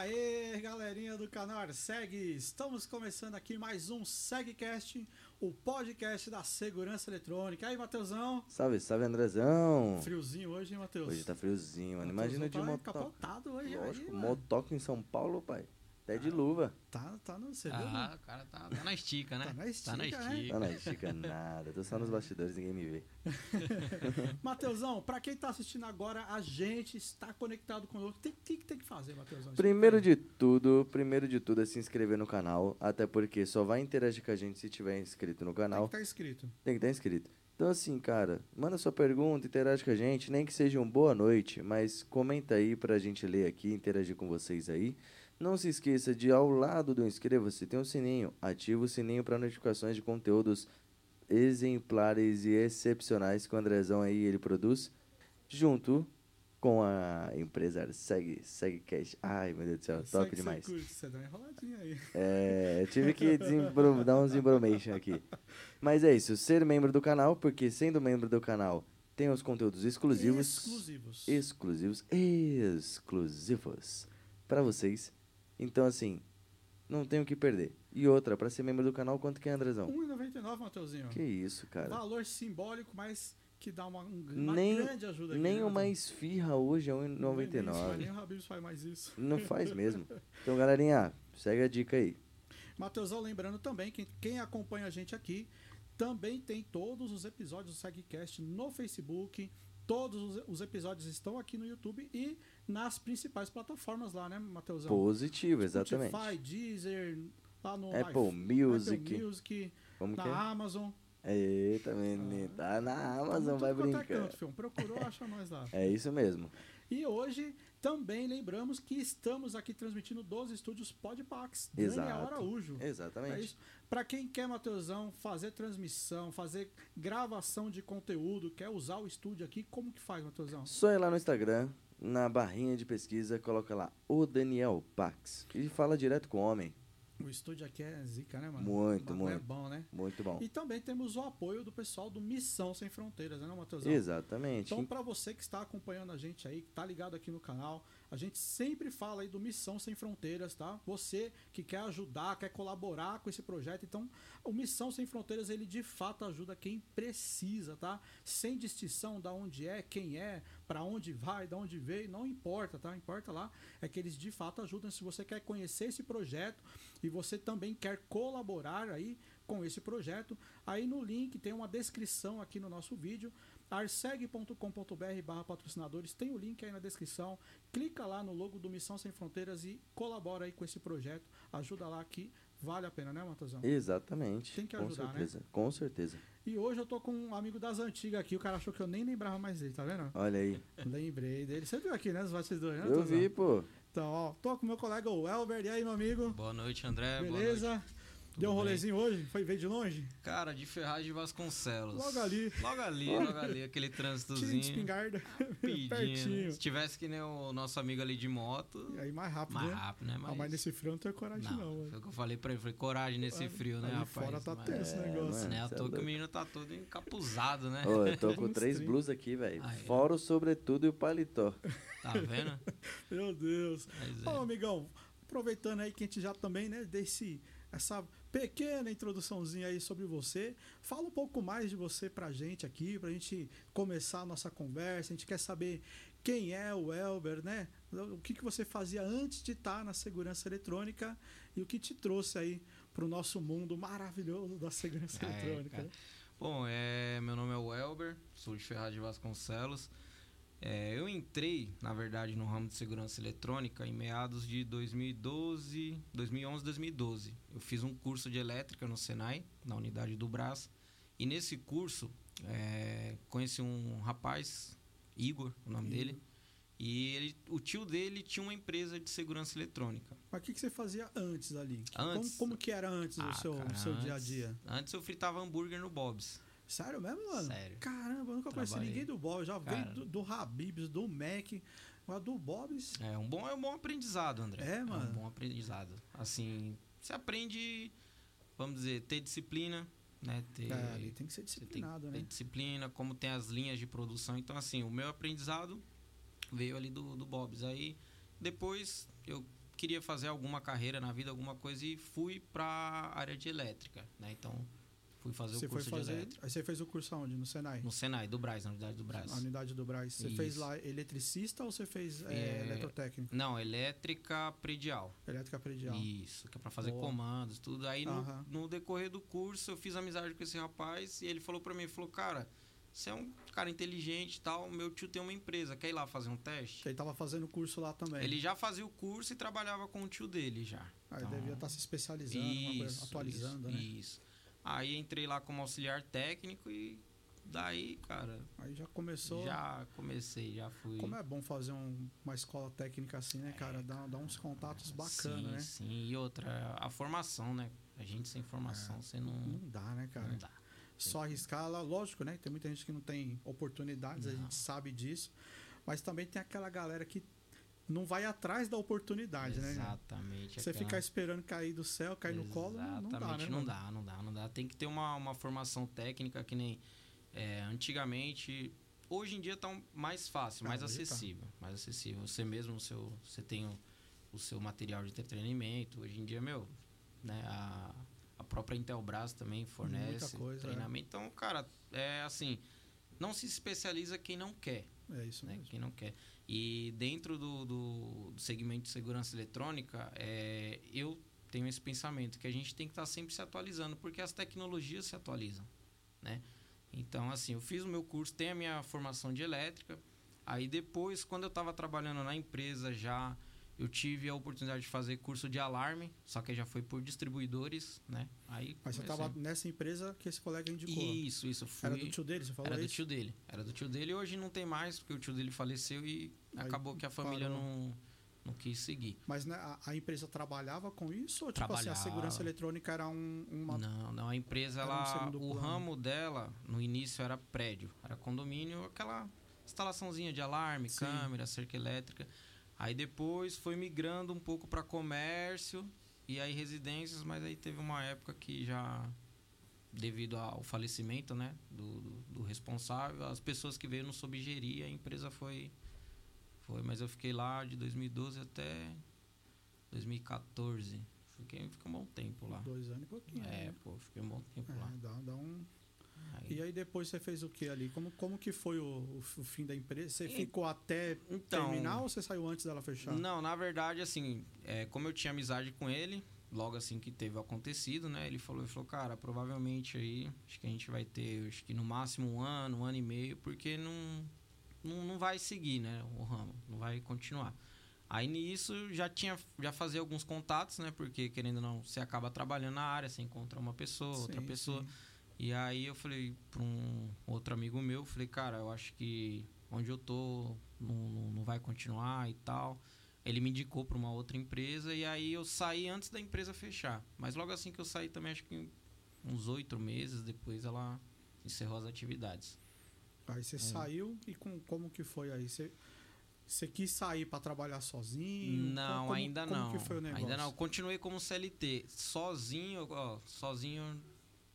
aí, galerinha do canal Arseg, estamos começando aqui mais um SegCast, o podcast da segurança eletrônica. E aí, Matheusão? Salve, salve, Andrezão. Friozinho hoje, hein, Matheus? Hoje tá friozinho, mano. Imagina de tá motoca. encapotado hoje Lógico, aí, motoca em São Paulo, pai. Até de luva. Tá, tá no você Ah, o cara tá, tá na estica, né? Tá na estica, né? Tá na estica nada. Tô só nos bastidores, ninguém me vê. Matheusão, pra quem tá assistindo agora, a gente está conectado com o outro. Tem, tem que tem que fazer, Matheusão. Primeiro de tudo, primeiro de tudo é se inscrever no canal. Até porque só vai interagir com a gente se tiver inscrito no Tem canal. que tá inscrito. Tem que estar inscrito. Então, assim, cara, manda sua pergunta, interage com a gente, nem que seja um boa noite, mas comenta aí pra gente ler aqui, interagir com vocês aí. Não se esqueça de, ao lado do inscreva-se, tem um sininho. Ativa o sininho para notificações de conteúdos exemplares e excepcionais que o Andrezão aí ele produz, junto com a empresa Segue, SegCast. Ai, meu Deus do céu, top você demais. curte, Você dá uma enroladinha aí. É, tive que dar uns embromation aqui. Mas é isso, ser membro do canal, porque sendo membro do canal tem os conteúdos exclusivos. Exclusivos. Exclusivos. Exclusivos. Pra vocês. Então, assim, não tem o que perder. E outra, pra ser membro do canal, quanto que é, Andrezão? 1,99, Matheusinho. Que isso, cara. Valor simbólico, mas que dá uma, um- uma Nem- grande ajuda aqui. Nem né, uma esfirra hoje é Nem isso, mas Nem 1,99. o Habibs faz mais isso. Não faz mesmo. Então, galerinha, segue a dica aí. Matheusão, lembrando também que quem acompanha a gente aqui também tem todos os episódios do SegCast no Facebook. Todos os- os episódios estão aqui no YouTube e nas principais plataformas lá, né, Matheusão? Positivo, exatamente. Spotify, Deezer, lá no Apple iPhone, Music. Apple Music, Como que é? na Amazon. Eita, menino. Tá na Amazon, vai é brincar. canto, filho. Procurou, acha nós lá. É isso mesmo. E hoje também lembramos que estamos aqui transmitindo dos estúdios Podpax, Daniel Exato. Araújo. É Exatamente. isso. Para quem quer, Matheusão, fazer transmissão, fazer gravação de conteúdo, quer usar o estúdio aqui, como que faz, Matheusão? Só ir lá no Instagram, na barrinha de pesquisa, coloca lá o Daniel Pax e fala direto com o homem. O estúdio aqui é zica, né, mano? Muito, É muito. bom, né? Muito bom. E também temos o apoio do pessoal do Missão Sem Fronteiras, né, Matheusão? Exatamente. Então, para você que está acompanhando a gente aí, que tá ligado aqui no canal, a gente sempre fala aí do Missão Sem Fronteiras, tá? Você que quer ajudar, quer colaborar com esse projeto, então, o Missão Sem Fronteiras, ele de fato ajuda quem precisa, tá? Sem distinção da onde é, quem é, para onde vai, da onde veio, não importa, tá? Importa lá é que eles de fato ajudam. Se você quer conhecer esse projeto e você também quer colaborar aí com esse projeto, aí no link tem uma descrição aqui no nosso vídeo, arseg.com.br barra patrocinadores, tem o link aí na descrição, clica lá no logo do Missão Sem Fronteiras e colabora aí com esse projeto, ajuda lá que vale a pena, né, Matheusão? Exatamente. Tem que com ajudar, né? certeza. Com certeza. E hoje eu tô com um amigo das antigas aqui, o cara achou que eu nem lembrava mais dele, tá vendo? Olha aí. Lembrei dele. Você viu aqui, né, os bastidores, né, Eu vi, pô. Então, ó, tô com meu colega o Elber, e aí, meu amigo? Boa noite, André. Beleza? Boa noite. Deu um bem? rolezinho hoje? Foi veio de longe? Cara, de Ferraz de Vasconcelos. Logo ali. Logo ali, logo ali, aquele trânsitozinho. espingarda. né? Pertinho. Se tivesse que nem o nosso amigo ali de moto, E aí mais rápido, mais né? rápido, né? Ah, mas nesse frio eu não tenho coragem, não, não, foi o que eu falei pra ele. Falei, coragem nesse frio, né, ali rapaz? fora tá Mas tenso o É, negócio. mano. Não é à é toa que o menino tá todo encapuzado, né? Ô, eu tô com três blusas aqui, velho. Aí. Fora o sobretudo e o paletó. Tá vendo? Meu Deus. Mas Ô, é. amigão, aproveitando aí que a gente já também, né, desse essa pequena introduçãozinha aí sobre você, fala um pouco mais de você pra gente aqui, pra gente começar a nossa conversa. A gente quer saber quem é o Elber, né? O que, que você fazia antes de estar na segurança eletrônica e o que te trouxe aí pro nosso mundo maravilhoso da segurança É, eletrônica. cara. Bom, é, meu nome é Welber, sou de Ferraz de Vasconcelos. É, eu entrei, na verdade, no ramo de segurança eletrônica em meados de 2012, 2011, 2012. Eu fiz um curso de elétrica no Senai, na unidade do Brás. E nesse curso, é, conheci um rapaz, Igor, o nome Igor. dele. E ele, o tio dele tinha uma empresa de segurança eletrônica. Mas o que, que você fazia antes ali? Antes? Como, como que era antes o Ah, seu, cara, o seu dia a antes- dia? Antes eu fritava hambúrguer no Bob's. Sério mesmo, mano? Sério. Caramba, eu nunca conheci Trabalhei. ninguém do Bob. Eu já Cara. veio do, do Habibs, do Mac. Mas do Bob's. É um bom, é um bom aprendizado, André. É, mano. um bom aprendizado. Assim, você aprende, vamos dizer, ter disciplina, né? Ter, É, ali tem que ser você tem disciplinado, que ter né? disciplina, como tem as linhas de produção. Então, assim, o meu aprendizado veio ali do, do Bob's. Aí, depois, eu queria fazer alguma carreira na vida, alguma coisa, e fui para a área de elétrica, né? Então, fui fazer Você o curso fazer. de elétrica. Aí você fez o curso aonde? No Senai? No Senai, do Braz, na unidade do Braz. Na unidade do Braz. Você fez Isso. lá eletricista ou você fez é, É, eletrotécnico? Não, elétrica predial. Elétrica predial. Isso, que é pra fazer Boa. comandos, tudo. Aí no, no decorrer do curso eu fiz amizade com esse rapaz e ele falou pra mim, falou, cara, você é um cara inteligente e tal, meu tio tem uma empresa, quer ir lá fazer um teste? Ele tava fazendo curso lá também. Ele já fazia o curso e trabalhava com o tio dele já. Aí Então, devia estar se especializando, uma coisa, Isso, atualizando, isso, né? Isso. Aí entrei lá como auxiliar técnico e daí, cara, Aí já começou. já comecei, já fui. Como é bom fazer um- uma escola técnica assim, né, cara? Dá, dá uns contatos bacanas, sim, né? Sim, e outra, a formação, né? A gente sem formação, você não, Não dá, né, cara? não dá. Só arriscar lá, lógico, né? Tem muita gente que não tem oportunidades, a Não. gente sabe disso. Mas também tem aquela galera que não vai atrás da oportunidade, né? Exatamente. Você aquela- ficar esperando cair do céu, cair no colo, não, não dá, Exatamente, né? não dá, não dá, não dá. Tem que ter uma, uma formação técnica que nem é, antigamente. Hoje em dia tá um- mais fácil, Ah, mais tá. acessível. Mais acessível. Você mesmo, o seu, você tem o, o seu material de entretenimento. Hoje em dia, meu, né, a, a própria Intelbras também fornece coisa, é. treinamento. Então, cara, é assim, não se especializa quem não quer É isso né? mesmo. Quem não quer. E dentro do, do, do segmento de segurança eletrônica, é, eu tenho esse pensamento que a gente tem que estar sempre se atualizando, porque as tecnologias se atualizam, né? Então, assim, eu fiz o meu curso, tenho a minha formação de elétrica. Aí depois, quando eu estava trabalhando na empresa já, eu tive a oportunidade de fazer curso de alarme, só que já foi por distribuidores, né? Aí Mas você comecei- tava nessa empresa que esse colega indicou. Isso, isso. Fui... Era do tio dele, você falou Era do isso? tio dele. Era do tio dele e hoje não tem mais, porque o tio dele faleceu e Aí acabou que a família parou. não, não quis seguir. Mas né, a, a empresa trabalhava com isso? Ou tipo assim, a Trabalhava. segurança eletrônica era um, uma. Não, não, a empresa, um ela, segundo o plano. ramo dela, no início era prédio, era condomínio, aquela instalaçãozinha de alarme, Sim. câmera, cerca elétrica. Aí depois foi migrando um pouco para comércio e aí residências, mas aí teve uma época que já devido ao falecimento, né, do, do, do responsável, as pessoas que veio não soube gerir, a empresa foi foi, mas eu fiquei lá de 2012 até 2014. Fiquei, fiquei um bom tempo lá. Dois anos e pouquinho. É, né? pô, fiquei um bom tempo lá. É, dá, dá um. Aí- E aí depois você fez o que ali? Como, como que foi o, o, fim da empresa? Você ficou até Então- terminar ou você saiu antes dela fechar? Não, na verdade, assim, é, como eu tinha amizade com ele, logo assim que teve acontecido, né? Ele falou, ele falou, cara, provavelmente aí, acho que a gente vai ter, acho que no máximo um ano, um ano e meio, porque não, não, não vai seguir, né? O ramo, não vai continuar. Aí nisso já tinha, já fazia alguns contatos, né? Porque querendo ou não, você acaba trabalhando na área, você encontra uma pessoa, outra Sim, pessoa. sim. E aí eu falei para um outro amigo meu, falei, cara, eu acho que onde eu tô não, não, vai continuar e tal. Ele me indicou para uma outra empresa e aí eu saí antes da empresa fechar. Mas logo assim que eu saí também, acho que uns oito meses depois ela encerrou as atividades. Aí você saiu e com, como que foi aí? Você, você quis sair para trabalhar sozinho? Não, Como- ainda como não. que foi o negócio? Ainda não. Continuei como CLT. Sozinho, ó, sozinho,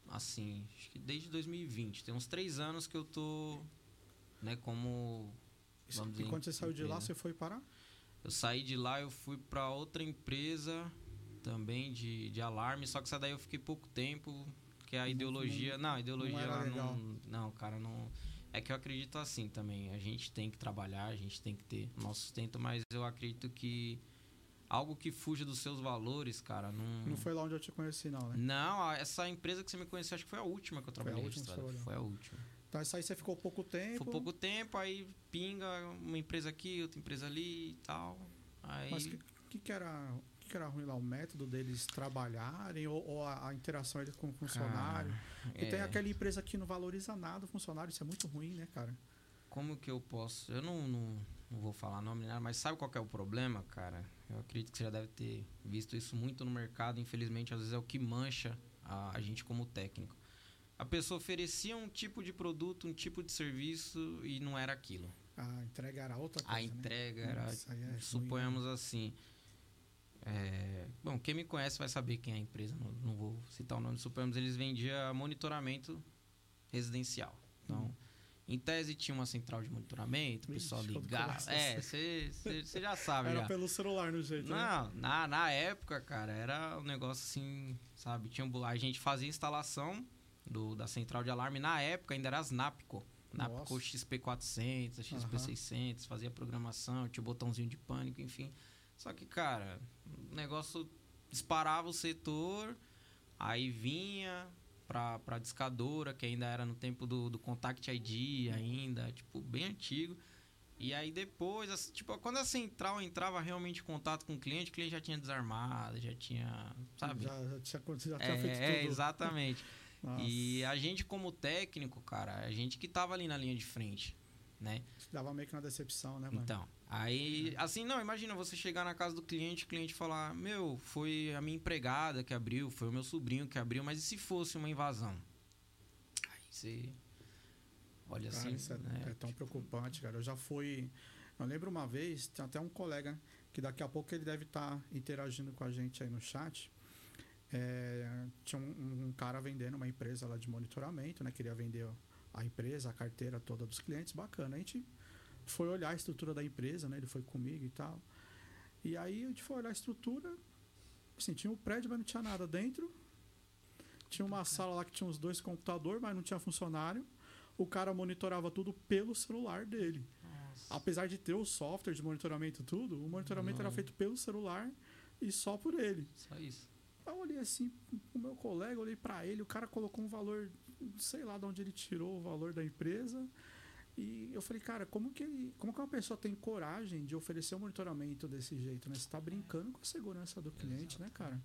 assim, acho que desde 2020. Tem uns três anos que eu tô, né, como. E quando você saiu de lá, empresa. você foi parar? Eu saí de lá, eu fui para outra empresa também de, de alarme, só que essa daí eu fiquei pouco tempo, que a Não- ideologia, não, a ideologia lá legal. não, não, cara, não é que eu acredito assim também, a gente tem que trabalhar, a gente tem que ter nosso sustento, mas eu acredito que algo que fuja dos seus valores, cara, não Não foi lá onde eu te conheci, não, né? Não, a- essa empresa que você me conheceu, acho que foi a última que eu trabalhei última você registrada. trabalhou. Foi a última. Então essa aí você ficou pouco tempo. Foi pouco tempo, aí pinga uma empresa aqui, outra empresa ali e tal. Aí Mas o que, que, que era, que, que era ruim lá? O método deles trabalharem ou, ou a, a interação ali com o funcionário? Porque tem é. aquela empresa que não valoriza nada o funcionário, isso é muito ruim, né, cara? Como que eu posso. Eu não, não, não vou falar nome nem nada, mas sabe qual é o problema, cara? Eu acredito que você já deve ter visto isso muito no mercado. Infelizmente, às vezes é o que mancha a, a gente como técnico. A pessoa oferecia um tipo de produto, um tipo de serviço e não era aquilo. A entrega era outra coisa, A né? entrega era. Nossa, é ruim, suponhamos assim. é, bom, quem me conhece vai saber quem é a empresa, não, não vou citar o nome. Suponhamos eles vendiam monitoramento residencial. Então, Uhum. Em tese tinha uma central de monitoramento, o pessoal ligava. É, você já sabe Era já. pelo celular no jeito, né? Não, na, na época, cara, era um negócio assim, sabe? Tinha um, a gente fazia instalação do, da central de alarme. Na época ainda era as Napco. Napco Nossa. XP400, XP600, fazia programação, tinha o botãozinho de pânico, enfim. Só que, cara, o negócio disparava o setor, aí vinha pra, pra discadora, que ainda era no tempo do, do Contact ID ainda, tipo, bem antigo. E aí depois, assim, tipo, quando a central entrava realmente em contato com o cliente, o cliente já tinha desarmado, já tinha, sabe? Já, já tinha, já tinha é, feito é, tudo. exatamente. Nossa, E a gente como técnico, cara, a gente que tava ali na linha de frente, né? Dava meio que uma decepção, né, mano? Então, aí, assim, não, imagina você chegar na casa do cliente, o cliente falar, meu, foi a minha empregada que abriu, foi o meu sobrinho que abriu, mas e se fosse uma invasão? Aí você olha Cara, assim, isso é, né? é tão preocupante, cara. Eu já fui. Eu lembro uma vez, tem até um colega que daqui a pouco ele deve estar interagindo com a gente aí no chat. É, tinha um, um cara vendendo uma empresa lá de monitoramento, né? Queria vender a empresa, a carteira toda dos clientes, bacana. A gente foi olhar a estrutura da empresa, né? Ele foi comigo e tal. E aí a gente foi olhar a estrutura, assim, tinha um prédio, mas não tinha nada dentro. Tinha uma sala lá que tinha uns dois computadores, mas não tinha funcionário. O cara monitorava tudo pelo celular dele. Nossa. Apesar de ter o software de monitoramento tudo, o monitoramento era Não. feito pelo celular e só por ele. Só isso. Eu olhei assim pro meu colega, olhei pra ele, o cara colocou um valor, sei lá de onde ele tirou o valor da empresa. E eu falei, cara, como que, ele, como que uma pessoa tem coragem de oferecer um monitoramento desse jeito, né? Você tá brincando com a segurança do cliente, né, cara?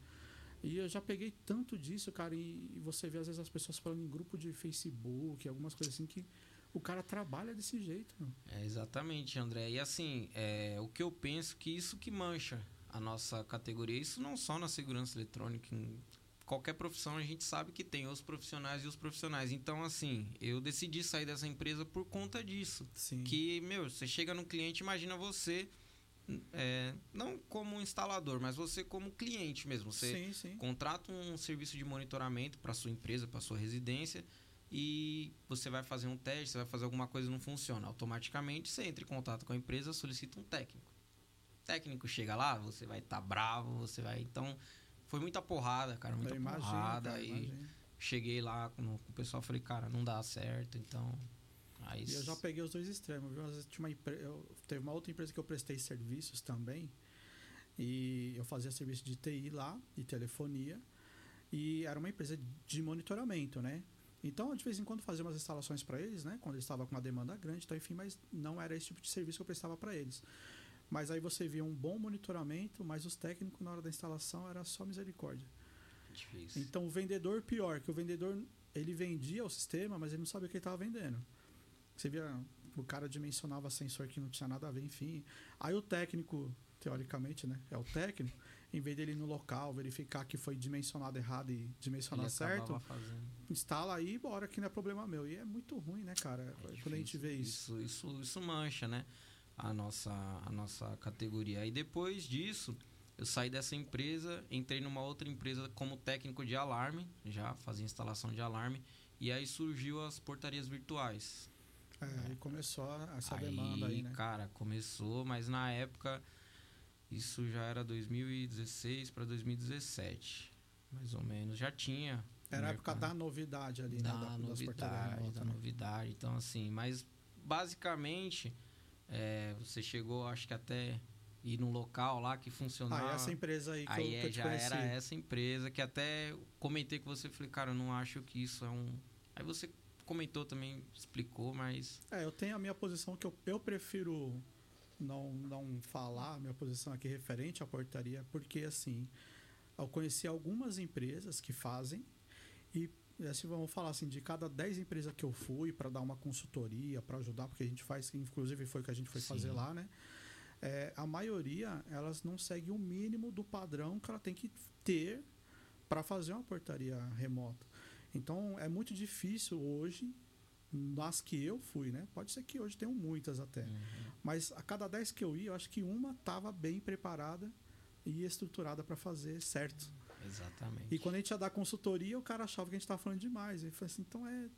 E eu já peguei tanto disso, cara, e, você vê às vezes as pessoas falando em grupo de Facebook, algumas coisas assim que o cara trabalha desse jeito. É, exatamente, André. E assim, é, o que eu penso que isso que mancha a nossa categoria, isso não só na segurança eletrônica, em qualquer profissão a gente sabe que tem os profissionais e os profissionais. Então, assim, eu decidi sair dessa empresa por conta disso. Sim. Que, meu, você chega no cliente, imagina você, é, não como instalador, mas você como cliente mesmo. Você sim, sim. contrata um serviço de monitoramento para sua empresa, para sua residência e você vai fazer um teste, você vai fazer alguma coisa e não funciona. Automaticamente você entra em contato com a empresa, solicita um técnico. O técnico chega lá, você vai estar bravo, você vai. Então, foi muita porrada, cara, muita imagino, porrada. cara, e imagino. cheguei lá com, com o pessoal, falei, cara, não dá certo, então. Aí, E eu já peguei os dois extremos, viu? Às vezes tinha uma empre... eu... Teve uma outra empresa que eu prestei serviços também. E eu fazia serviço de TI lá, de telefonia. E era uma empresa de monitoramento, né? Então, de vez em quando fazia umas instalações para eles, né? Quando eles estavam com uma demanda grande, então, enfim, mas não era esse tipo de serviço que eu prestava para eles. Mas aí você via um bom monitoramento, mas os técnicos na hora da instalação era só misericórdia. Difícil. Então o vendedor pior, que o vendedor ele vendia o sistema, mas ele não sabia o que ele estava vendendo. Você via, o cara dimensionava sensor que não tinha nada a ver, enfim. Aí o técnico, teoricamente, né? É o técnico, em vez dele ir no local, verificar que foi dimensionado errado e dimensionar Ele certo, fazendo. instala aí e bora que não é problema meu. E é muito ruim, né, cara? É quando a gente vê isso. Isso, isso, isso mancha, né? A nossa, a nossa categoria. Aí depois disso, eu saí dessa empresa, entrei numa outra empresa como técnico de alarme, já fazia instalação de alarme, e aí surgiu as portarias virtuais. É, aí começou essa aí, demanda aí, né? cara, começou, mas na época isso já era 2016 para 2017, mais ou menos. Já tinha. Era a época mercado. da novidade ali, da né? Da, das portarias novidade, da né? novidade. Então, assim, mas basicamente é, você chegou, acho que até ir num local lá que funcionava. Ah, essa empresa aí que Aí eu, é, que já conheci. era essa empresa que até comentei com você, falei, cara, eu não acho que isso é um. Aí você comentou também, explicou, mas. É, eu tenho a minha posição que eu, eu prefiro não, não falar a minha posição aqui referente à portaria, porque assim, eu conheci algumas empresas que fazem e assim, vamos falar assim, de cada 10 empresas que eu fui para dar uma consultoria, para ajudar, porque a gente faz, inclusive foi o que a gente foi Sim. fazer lá, né? É, a maioria, elas não seguem o mínimo do padrão que ela tem que ter para fazer uma portaria remota. Então, é muito difícil hoje, nas que eu fui, né? Pode ser que hoje tenham muitas até. Mas a cada 10 que eu ia, eu acho que uma estava bem preparada e estruturada para fazer certo. Exatamente. E quando a gente ia dar consultoria, o cara achava que a gente estava falando demais. Ele falou assim, então é.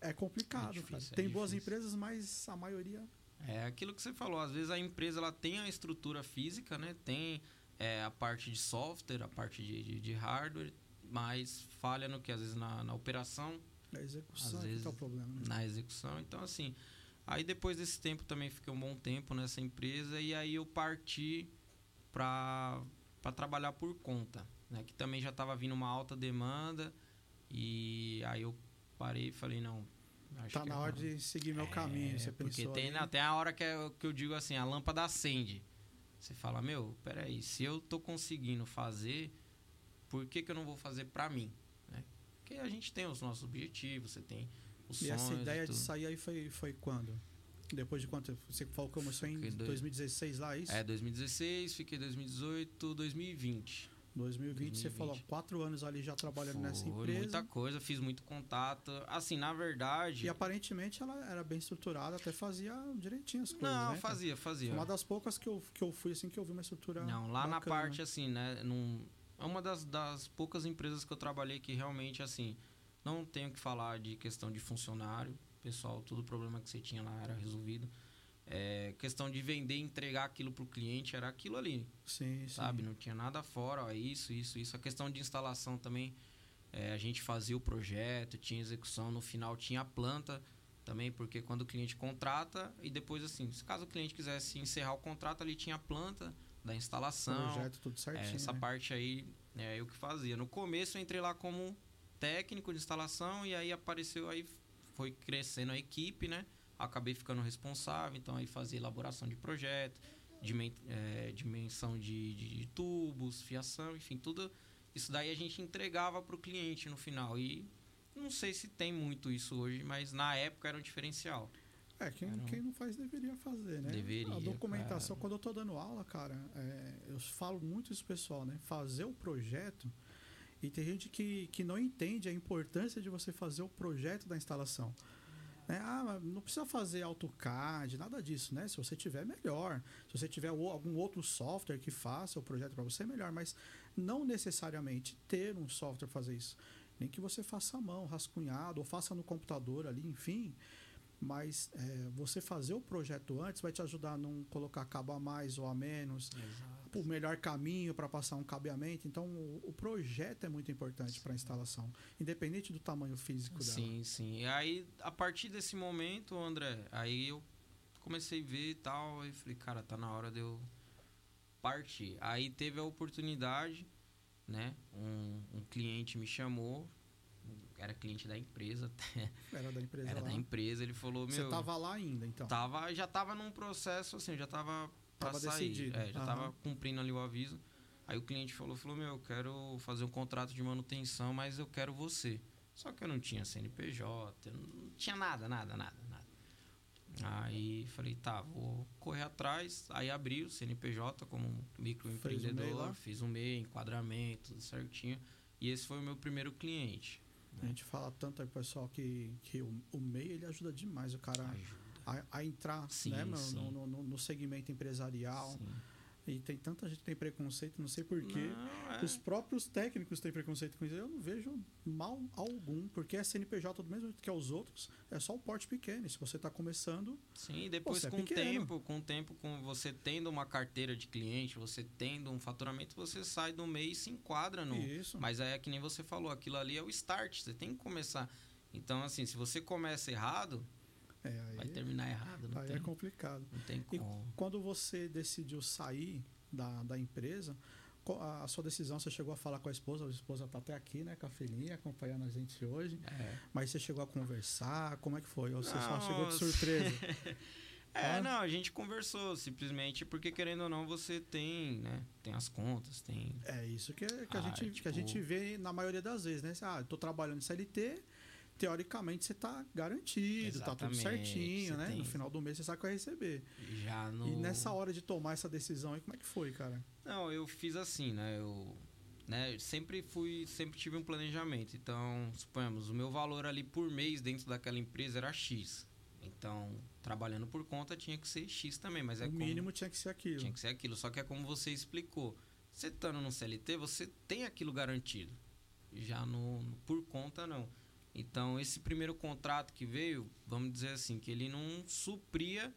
É complicado, É difícil, é Tem boas difícil. empresas, mas a maioria. É aquilo que você falou, às vezes a empresa ela tem a estrutura física, né? Tem é, a parte de software, a parte de, de, de hardware, mas falha no que? Às vezes na, na operação, A execução Às é vezes- tá o problema. né? na execução. Então, assim, aí depois desse tempo também fiquei um bom tempo nessa empresa e aí eu parti para trabalhar por conta, né? Que também já estava vindo uma alta demanda e aí eu parei e falei, não, acho Tá na hora de seguir meu caminho. é, Você porque pensou. tem, não, tem a hora que, é, que eu digo assim, a lâmpada acende. Você fala, meu, peraí, se eu tô conseguindo fazer, por que, que eu não vou fazer pra mim? né? Porque a gente tem os nossos objetivos, você tem os E sonhos. essa ideia de tudo. sair aí foi, foi quando? Depois de quanto? Você falou que começou em Fiquei dois- 2016 lá, é isso? É, 2016, fiquei 2018, 2020. 2020, você 2020. falou quatro anos ali já trabalhando nessa Foi empresa. muita coisa, fiz muito contato. Assim, na verdade. E aparentemente ela era bem estruturada, até fazia direitinho as coisas. não, né, fazia, fazia. Foi uma das poucas que eu, que eu fui assim que eu vi uma estrutura. Não, lá na bacana. parte assim, né? Num, é uma das, das poucas empresas que eu trabalhei que realmente, assim, não tenho que falar de questão de funcionário. Pessoal, todo problema que você tinha lá era resolvido. É, questão de vender e entregar aquilo pro cliente era aquilo ali, Sim, sim. sabe? Não tinha nada fora, ó, isso, isso, isso. A questão de instalação também, é, a gente fazia o projeto, tinha execução, no final tinha a planta também, porque quando o cliente contrata e depois assim, se caso o cliente quisesse encerrar o contrato, ali tinha a planta da instalação, Projeto tudo é, certinho. essa né? parte aí é eu que fazia. No começo eu entrei lá como técnico de instalação e aí apareceu aí foi crescendo a equipe, né? Acabei ficando responsável, então aí fazia elaboração de projeto, dimen é, dimensão de, de- de tubos, fiação, enfim, tudo isso daí a gente entregava para o cliente no final e não sei se tem muito isso hoje, mas na época era um diferencial. É, quem, um- quem não faz deveria fazer, né? Deveria, A documentação, cara. quando eu tô dando aula, cara, é, eu falo muito isso pessoal, né? Fazer o projeto. E tem gente que, que não entende a importância de você fazer o projeto da instalação. Né? Ah, não precisa fazer AutoCAD, nada disso, né? Se você tiver, melhor. Se você tiver algum outro software que faça o projeto para você, melhor. Mas não necessariamente ter um software fazer isso. Nem que você faça à mão, rascunhado, ou faça no computador ali, enfim. Mas é, você fazer o projeto antes vai te ajudar a não colocar cabo a mais ou a menos, o melhor caminho para passar um cabeamento. Então, o, o projeto é muito importante para a instalação, independente do tamanho físico dela. Sim, sim. E aí, a partir desse momento, André, aí eu comecei a ver e tal, e falei, cara, tá na hora de eu partir. Aí teve a oportunidade, né? Um, um cliente me chamou, era cliente da empresa até, Era da empresa era lá. da empresa, ele falou, meu... Você tava lá ainda, então. Tava, já tava num processo assim, já tava pra Tava sair. decidido. É, já Aham. tava cumprindo ali o aviso. Aí o cliente falou, falou, meu, eu quero fazer um contrato de manutenção, mas eu quero você. Só que eu não tinha CNPJ, não tinha nada, nada, nada, nada. Aí falei, tá, vou correr atrás. Aí abri o CNPJ como um microempreendedor, fiz um MEI, enquadramento, tudo certinho. E esse foi o meu primeiro cliente. A gente fala tanto aí pessoal que, que o, o MEI ele ajuda demais o cara a, a entrar Sim, né, no, no, no- no segmento empresarial. Sim. E tem tanta gente que tem preconceito, não sei porquê. É. Os próprios técnicos têm preconceito com isso. Eu não vejo mal algum, porque é CNPJ do mesmo jeito que é os outros, é só o porte pequeno. Se você está começando, Sim, depois é com o tempo, com o tempo, com você tendo uma carteira de cliente, você tendo um faturamento, você sai do mês e se enquadra no. isso. Mas aí é que nem você falou, aquilo ali é o start, você tem que começar. Então, assim, se você começa errado, É, aí, vai terminar errado. Não aí tem, é complicado. não tem E como. quando você decidiu sair da, da empresa, a, sua decisão, você chegou a falar com a esposa, a esposa está até aqui, né, com a filhinha, acompanhando a gente hoje. É. Mas você chegou a conversar, como é que foi? Ou você só Não, chegou de surpresa? É, Ah. não, a gente conversou, simplesmente porque querendo ou não, você tem, né? Tem as contas, tem. É isso que, que, a, Ah, gente, tipo- que a gente vê na maioria das vezes, né? Ah, eu tô trabalhando em CLT, teoricamente você tá garantido, tá tudo certinho, né? tem- No final do mês você sabe que vai receber. Já no. E nessa hora de tomar essa decisão aí, como é que foi, cara? Não, eu fiz assim, né? Eu né, eu sempre fui, sempre tive um planejamento. Então, suponhamos, o meu valor ali por mês dentro daquela empresa era X. Então, trabalhando por conta tinha que ser X também, mas é o como- mínimo tinha que ser aquilo. tinha que ser aquilo. Só que é como você explicou. Você estando no CLT, você tem aquilo garantido. Já no, no por conta não. Então, esse primeiro contrato que veio, vamos dizer assim, que ele não supria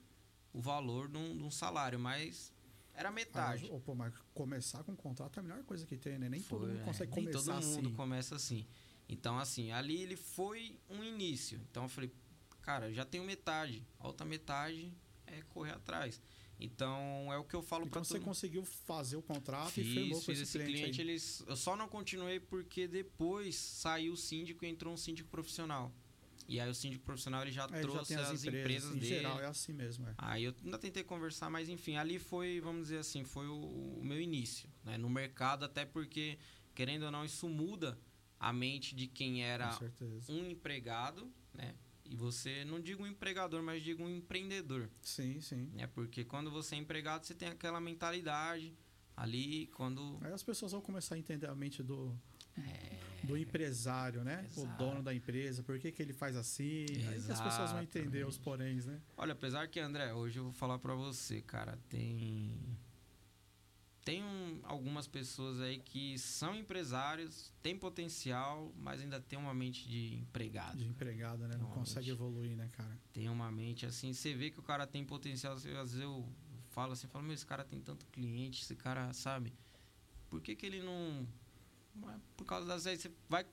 o valor de um, de um salário, mas era metade. Mas, pô, mas começar com um contrato é a melhor coisa que tem, né? Nem Foi, todo mundo é, consegue nem começar todo mundo assim. começa assim. Então, assim, ali ele foi um início. Então, eu falei, cara, já tenho metade. A outra metade é correr atrás. Então, é o que eu falo Então pra você todo conseguiu fazer o contrato e Fiz, firmou com esse, esse cliente, aí. eles, eu só não continuei porque depois saiu o síndico e entrou um síndico profissional. E aí o síndico profissional ele já É, ele já trouxe tem as, empresas, em dele. geral é assim mesmo, é. Aí eu ainda tentei conversar, mas enfim, ali foi, vamos dizer assim, foi o, o meu início, né? No mercado, até porque, querendo ou não, isso muda a mente de quem era um empregado, né? E você, não digo um empregador, mas digo um empreendedor, Sim, sim. né? Porque quando você é empregado, você tem aquela mentalidade ali, quando... Aí as pessoas vão começar a entender a mente do, É, do empresário, né? O Exato. dono da empresa, por que, que ele faz assim. Aí as pessoas vão entender os poréns, né? Olha, apesar que, André, hoje eu vou falar pra você, cara, tem. Tem um- algumas pessoas aí que são empresários, têm potencial, mas ainda tem uma mente de empregado. De empregado, né? Não Realmente. consegue evoluir, né, cara? Tem uma mente assim, você vê que o cara tem potencial, você, às vezes eu falo assim, falo, meu, esse cara tem tanto cliente, esse cara, sabe? Por que, que ele não. é Por causa das vezes você vai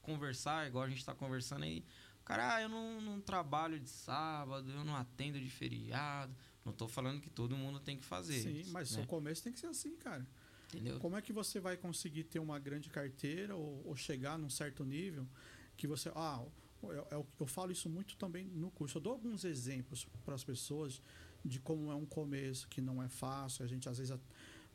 conversar, igual a gente tá conversando aí. Cara, ah, eu não, não trabalho de sábado, eu não atendo de feriado. Não tô falando que todo mundo tem que fazer. Sim, mas né? o começo tem que ser assim, cara. Entendeu? Como é que você vai conseguir ter uma grande carteira ou, ou chegar num certo nível que você. Ah, eu, eu, eu falo isso muito também no curso. Eu dou alguns exemplos para as pessoas de como é um começo, que não é fácil. A gente às vezes.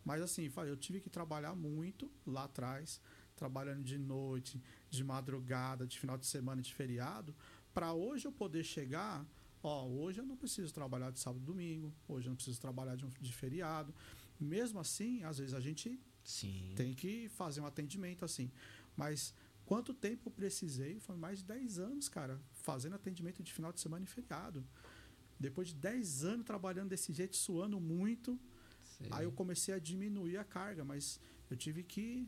Mas assim, eu tive que trabalhar muito lá atrás, trabalhando de noite, de madrugada, de final de semana, de feriado, para hoje eu poder chegar. Ó, hoje eu não preciso trabalhar de sábado e domingo, hoje eu não preciso trabalhar de, um- de feriado. Mesmo assim, às vezes a gente Sim. tem que fazer um atendimento assim. Mas quanto tempo eu precisei? Foi mais de 10 anos, cara, fazendo atendimento de final de semana e feriado. Depois de 10 anos trabalhando desse jeito, suando muito, sei. aí eu comecei a diminuir a carga, mas eu tive que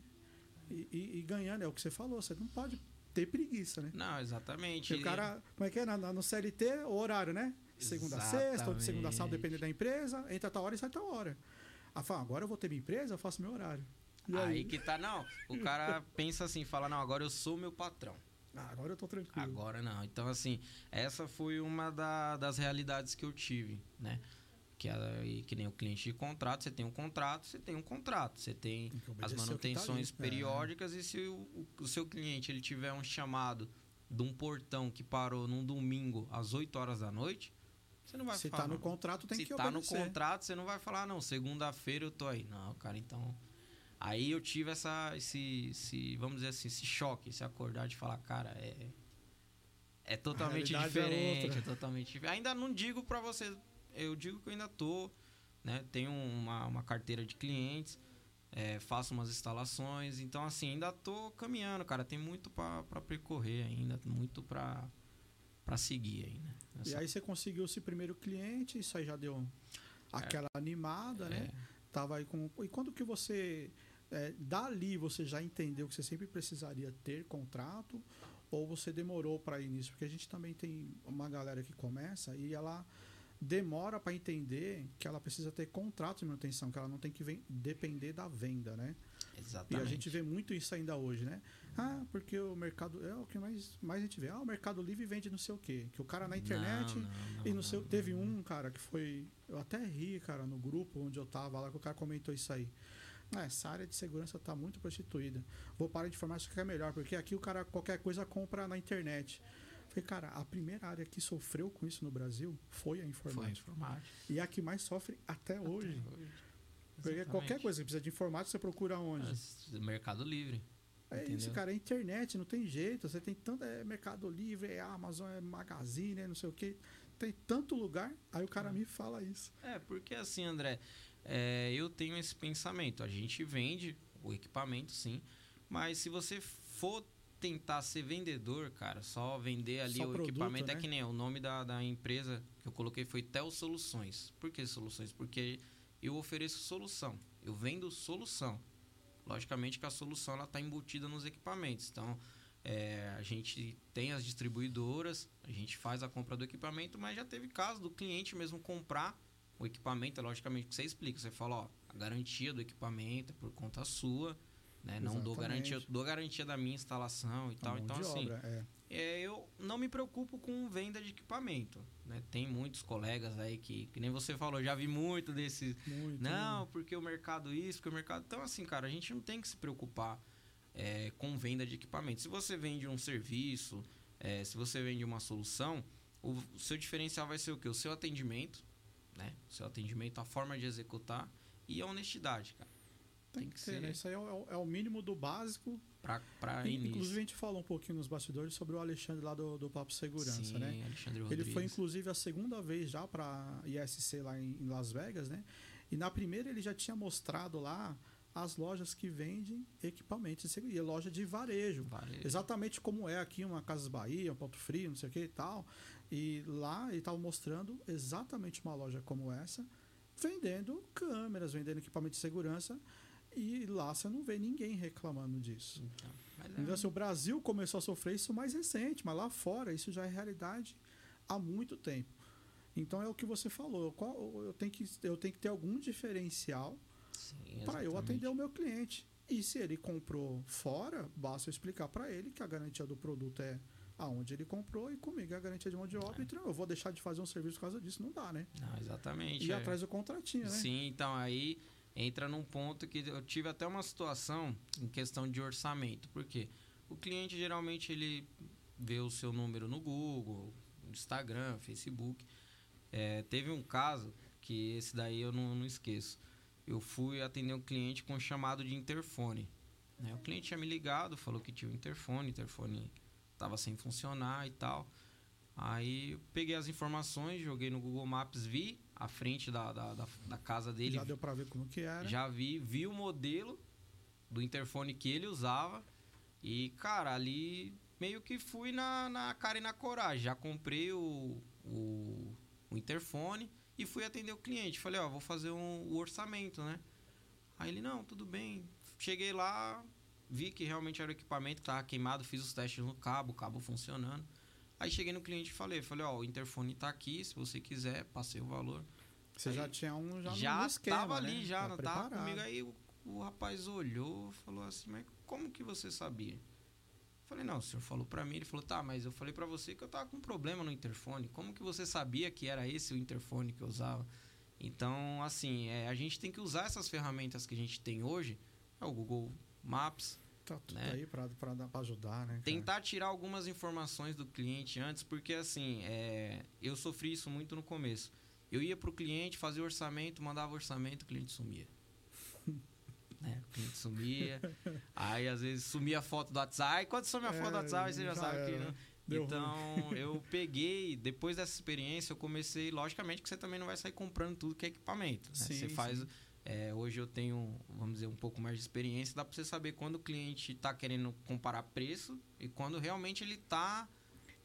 ir, ir- ir ganhando. É o que você falou, você não pode ter preguiça, né? Não, exatamente. Porque o cara, como é que é? Na- na- No CLT, o horário, né? Segunda a sexta, ou de segunda a sábado, dependendo da empresa, entra tal hora e sai tal hora. Aí fala, agora eu vou ter minha empresa, eu faço meu horário. E Aí aí? que tá, não. O cara pensa assim, fala, não, agora eu sou meu patrão. Ah, agora eu tô tranquilo. Agora não. Então, assim, essa foi uma da- das realidades que eu tive, né? Que, e que nem o cliente de contrato, você tem um contrato, você tem um contrato, você tem Tem as tá manutenções ali. periódicas e se o, o- seu cliente ele tiver um chamado de um portão que parou num domingo às 8 horas da noite, você não vai Se falar. tá no não. contrato, tem se que tá no obedecer. contrato, você não vai falar, não, segunda-feira eu tô aí. Não, cara, então. Aí eu tive essa, esse, esse, vamos dizer assim, esse choque, esse acordar de falar, cara, é. É totalmente é diferente, outra. é, totalmente diferente. Ainda não digo pra você, eu digo que eu ainda tô, né? Tenho uma, uma carteira de clientes, é, faço umas instalações, então assim, ainda tô caminhando, cara. Tem muito pra percorrer ainda, muito pra, pra seguir ainda. E Essa- aí você conseguiu esse primeiro cliente, isso aí já deu aquela animada, né? é. Tava aí com. E quando que você. É, dali você já entendeu que você sempre precisaria ter contrato? Ou você demorou para ir nisso? Porque a gente também tem uma galera que começa e ela demora para entender que ela precisa ter contrato de manutenção, que ela não tem que depender da venda, né? E Exatamente. a gente vê muito isso ainda hoje, né? Ah, porque o mercado. É o que mais, mais a gente vê. Ah, o Mercado Livre vende não sei o quê. Que o cara na internet. Não, não, e não, não, Teve um, cara, que foi. Eu até ri, cara, no grupo onde eu tava lá, que o cara comentou isso aí. Ah, essa área de segurança tá muito prostituída. Vou parar de informática que é melhor, porque aqui o cara qualquer coisa compra na internet. Falei, cara, a primeira área que sofreu com isso no Brasil foi a Foi informática. informática. E é a que mais sofre até hoje. Até hoje. Porque Exatamente. qualquer coisa que precisa de informática, você procura onde? Mercado Livre. É isso, Entendeu? cara, é internet, não tem jeito. Você tem tanto. É Mercado Livre, é Amazon, é Magazine, é não sei o que. Tem tanto lugar, aí o cara me fala isso. É, porque assim, André, é, eu tenho esse pensamento. A gente vende o equipamento, sim, mas se você for tentar ser vendedor, cara, só vender ali Só o produto, equipamento né? é que nem o nome da, da empresa que eu coloquei foi Tel Soluções. Por que soluções? Porque eu ofereço solução, eu vendo solução. Logicamente que a solução ela está embutida nos equipamentos. Então, É, a gente tem as distribuidoras, a gente faz a compra do equipamento, mas já teve caso do cliente mesmo comprar o equipamento, é logicamente que você explica, você fala, ó, a garantia do equipamento é por conta sua, né? Não dou garantia, dou garantia da minha instalação e tal. Então, assim, obra, é. É, eu não me preocupo com venda de equipamento. Né? Tem muitos colegas aí que, que nem você falou, já vi muito desses. Muito, não, porque o mercado isso, porque o mercado. Então, assim, cara, a gente não tem que se preocupar é, com venda de equipamento. Se você vende um serviço, é, se você vende uma solução, o, o seu diferencial vai ser o quê? O seu atendimento, né? O seu atendimento, a forma de executar e a honestidade, cara. Tem, tem que, ser, né? Isso aí é o, é o mínimo do básico. Pra, pra e, início. Inclusive, a gente falou um pouquinho nos bastidores sobre o Alexandre lá do, do Papo Segurança, Sim, né? Alexandre Ele foi, inclusive, a segunda vez já para ISC lá em, em Las Vegas, né? E na primeira ele já tinha mostrado lá as lojas que vendem equipamentos e é loja de varejo. varejo. Exatamente como é aqui uma Casas Bahia, um Ponto Frio, não sei o que e tal. E lá ele estava mostrando exatamente uma loja como essa, vendendo câmeras, vendendo equipamento de segurança. E lá você não vê ninguém reclamando disso. Então, então assim, o Brasil começou a sofrer isso mais recente, mas lá fora isso já é realidade há muito tempo. Então é o que você falou. Eu tenho que, eu tenho que ter algum diferencial para eu atender o meu cliente. E se ele comprou fora, basta eu explicar para ele que a garantia do produto é aonde ele comprou e comigo é a garantia de mão de obra. É. Então eu vou deixar de fazer um serviço por causa disso, não dá, né? Não, exatamente. E é. atrás do contratinho, né? Sim, então aí entra num ponto que eu tive até uma situação em questão de orçamento. Por quê? O cliente geralmente ele vê o seu número no Google, no Instagram, Facebook. É, teve um caso que esse daí eu não, não esqueço eu fui atender um cliente com chamado de interfone. Né? O cliente tinha me ligado, falou que tinha um interfone, interfone estava sem funcionar e tal. Aí eu peguei as informações, joguei no Google Maps, vi a frente da, da, da, da casa dele. Já deu para ver como que era. Já vi, vi o modelo do interfone que ele usava. E, cara, ali meio que fui na, na cara e na coragem. Já comprei o, o, o interfone e fui atender o cliente. Falei, ó, vou fazer um, o orçamento, né? Aí ele, não, tudo bem. Cheguei lá, vi que realmente era o equipamento que tava queimado, fiz os testes no cabo, o cabo funcionando. Aí cheguei no cliente e falei, falei, ó, o interfone tá aqui, se você quiser, passei o valor. Você aí, já tinha um já, já esquema, tava ali, né? já, não tava comigo. Aí o, o rapaz olhou, falou assim, mas como que você sabia? Falei, não, o senhor falou para mim. Ele falou, tá, mas eu falei para você que eu tava com um problema no interfone. Como que você sabia que era esse o interfone que eu usava? Então, assim, é, a gente tem que usar essas ferramentas que a gente tem hoje. É o Google Maps. Tá tudo né? aí para ajudar, né? Cara? Tentar tirar algumas informações do cliente antes, porque assim, é, eu sofri isso muito no começo. Eu ia pro cliente, fazia orçamento, mandava orçamento, o cliente sumia né? O cliente sumia. aí às vezes sumia a foto do WhatsApp. Aí quando some a foto é, do WhatsApp, você já, já sabe era. que. Né? então, eu peguei, depois dessa experiência, eu comecei, logicamente que você também não vai sair comprando tudo que é equipamento. Né? Sim, você faz. É, hoje eu tenho, vamos dizer, um pouco mais de experiência, dá para você saber quando o cliente está querendo comparar preço e quando realmente ele está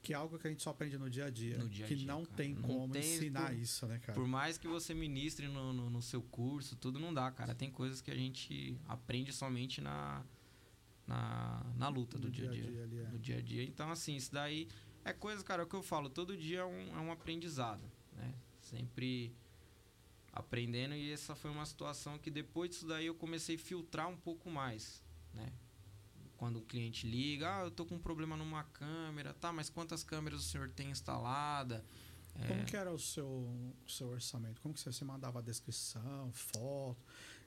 que é algo que a gente só aprende no dia a dia. Dia -a -dia, que não cara. tem não como tem ensinar por, isso, né, cara? Por mais que você ministre no, no, no, seu curso, tudo não dá, cara. Tem coisas que a gente aprende somente na, na, na luta do, do dia a dia. dia ali, é. Do dia a dia. Então, assim, isso daí é coisa, cara, é o que eu falo. Todo dia é um, é um aprendizado, né? Sempre aprendendo. E essa foi uma situação que depois disso daí eu comecei a filtrar um pouco mais, né? quando o cliente liga, ah, eu tô com um problema numa câmera, tá, mas quantas câmeras o senhor tem instalada? Como é... que era o seu, o seu orçamento? Como que você, você mandava a descrição, foto?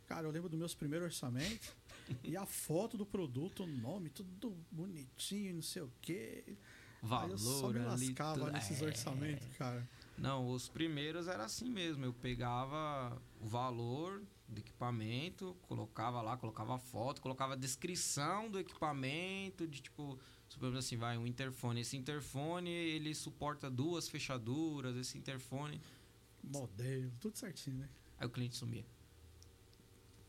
Cara, eu lembro dos meus primeiros orçamentos e a foto do produto, o nome, tudo bonitinho, não sei o quê. Valor, Aí eu só me lascava ali, nesses é... orçamentos, cara. Não, os primeiros era assim mesmo. Eu pegava o valor, do equipamento, colocava lá, colocava foto, colocava descrição do equipamento, de tipo, suponhamos assim, vai um interfone. Esse interfone, ele suporta duas fechaduras, esse interfone. Modelo, tudo certinho, né? Aí o cliente sumia.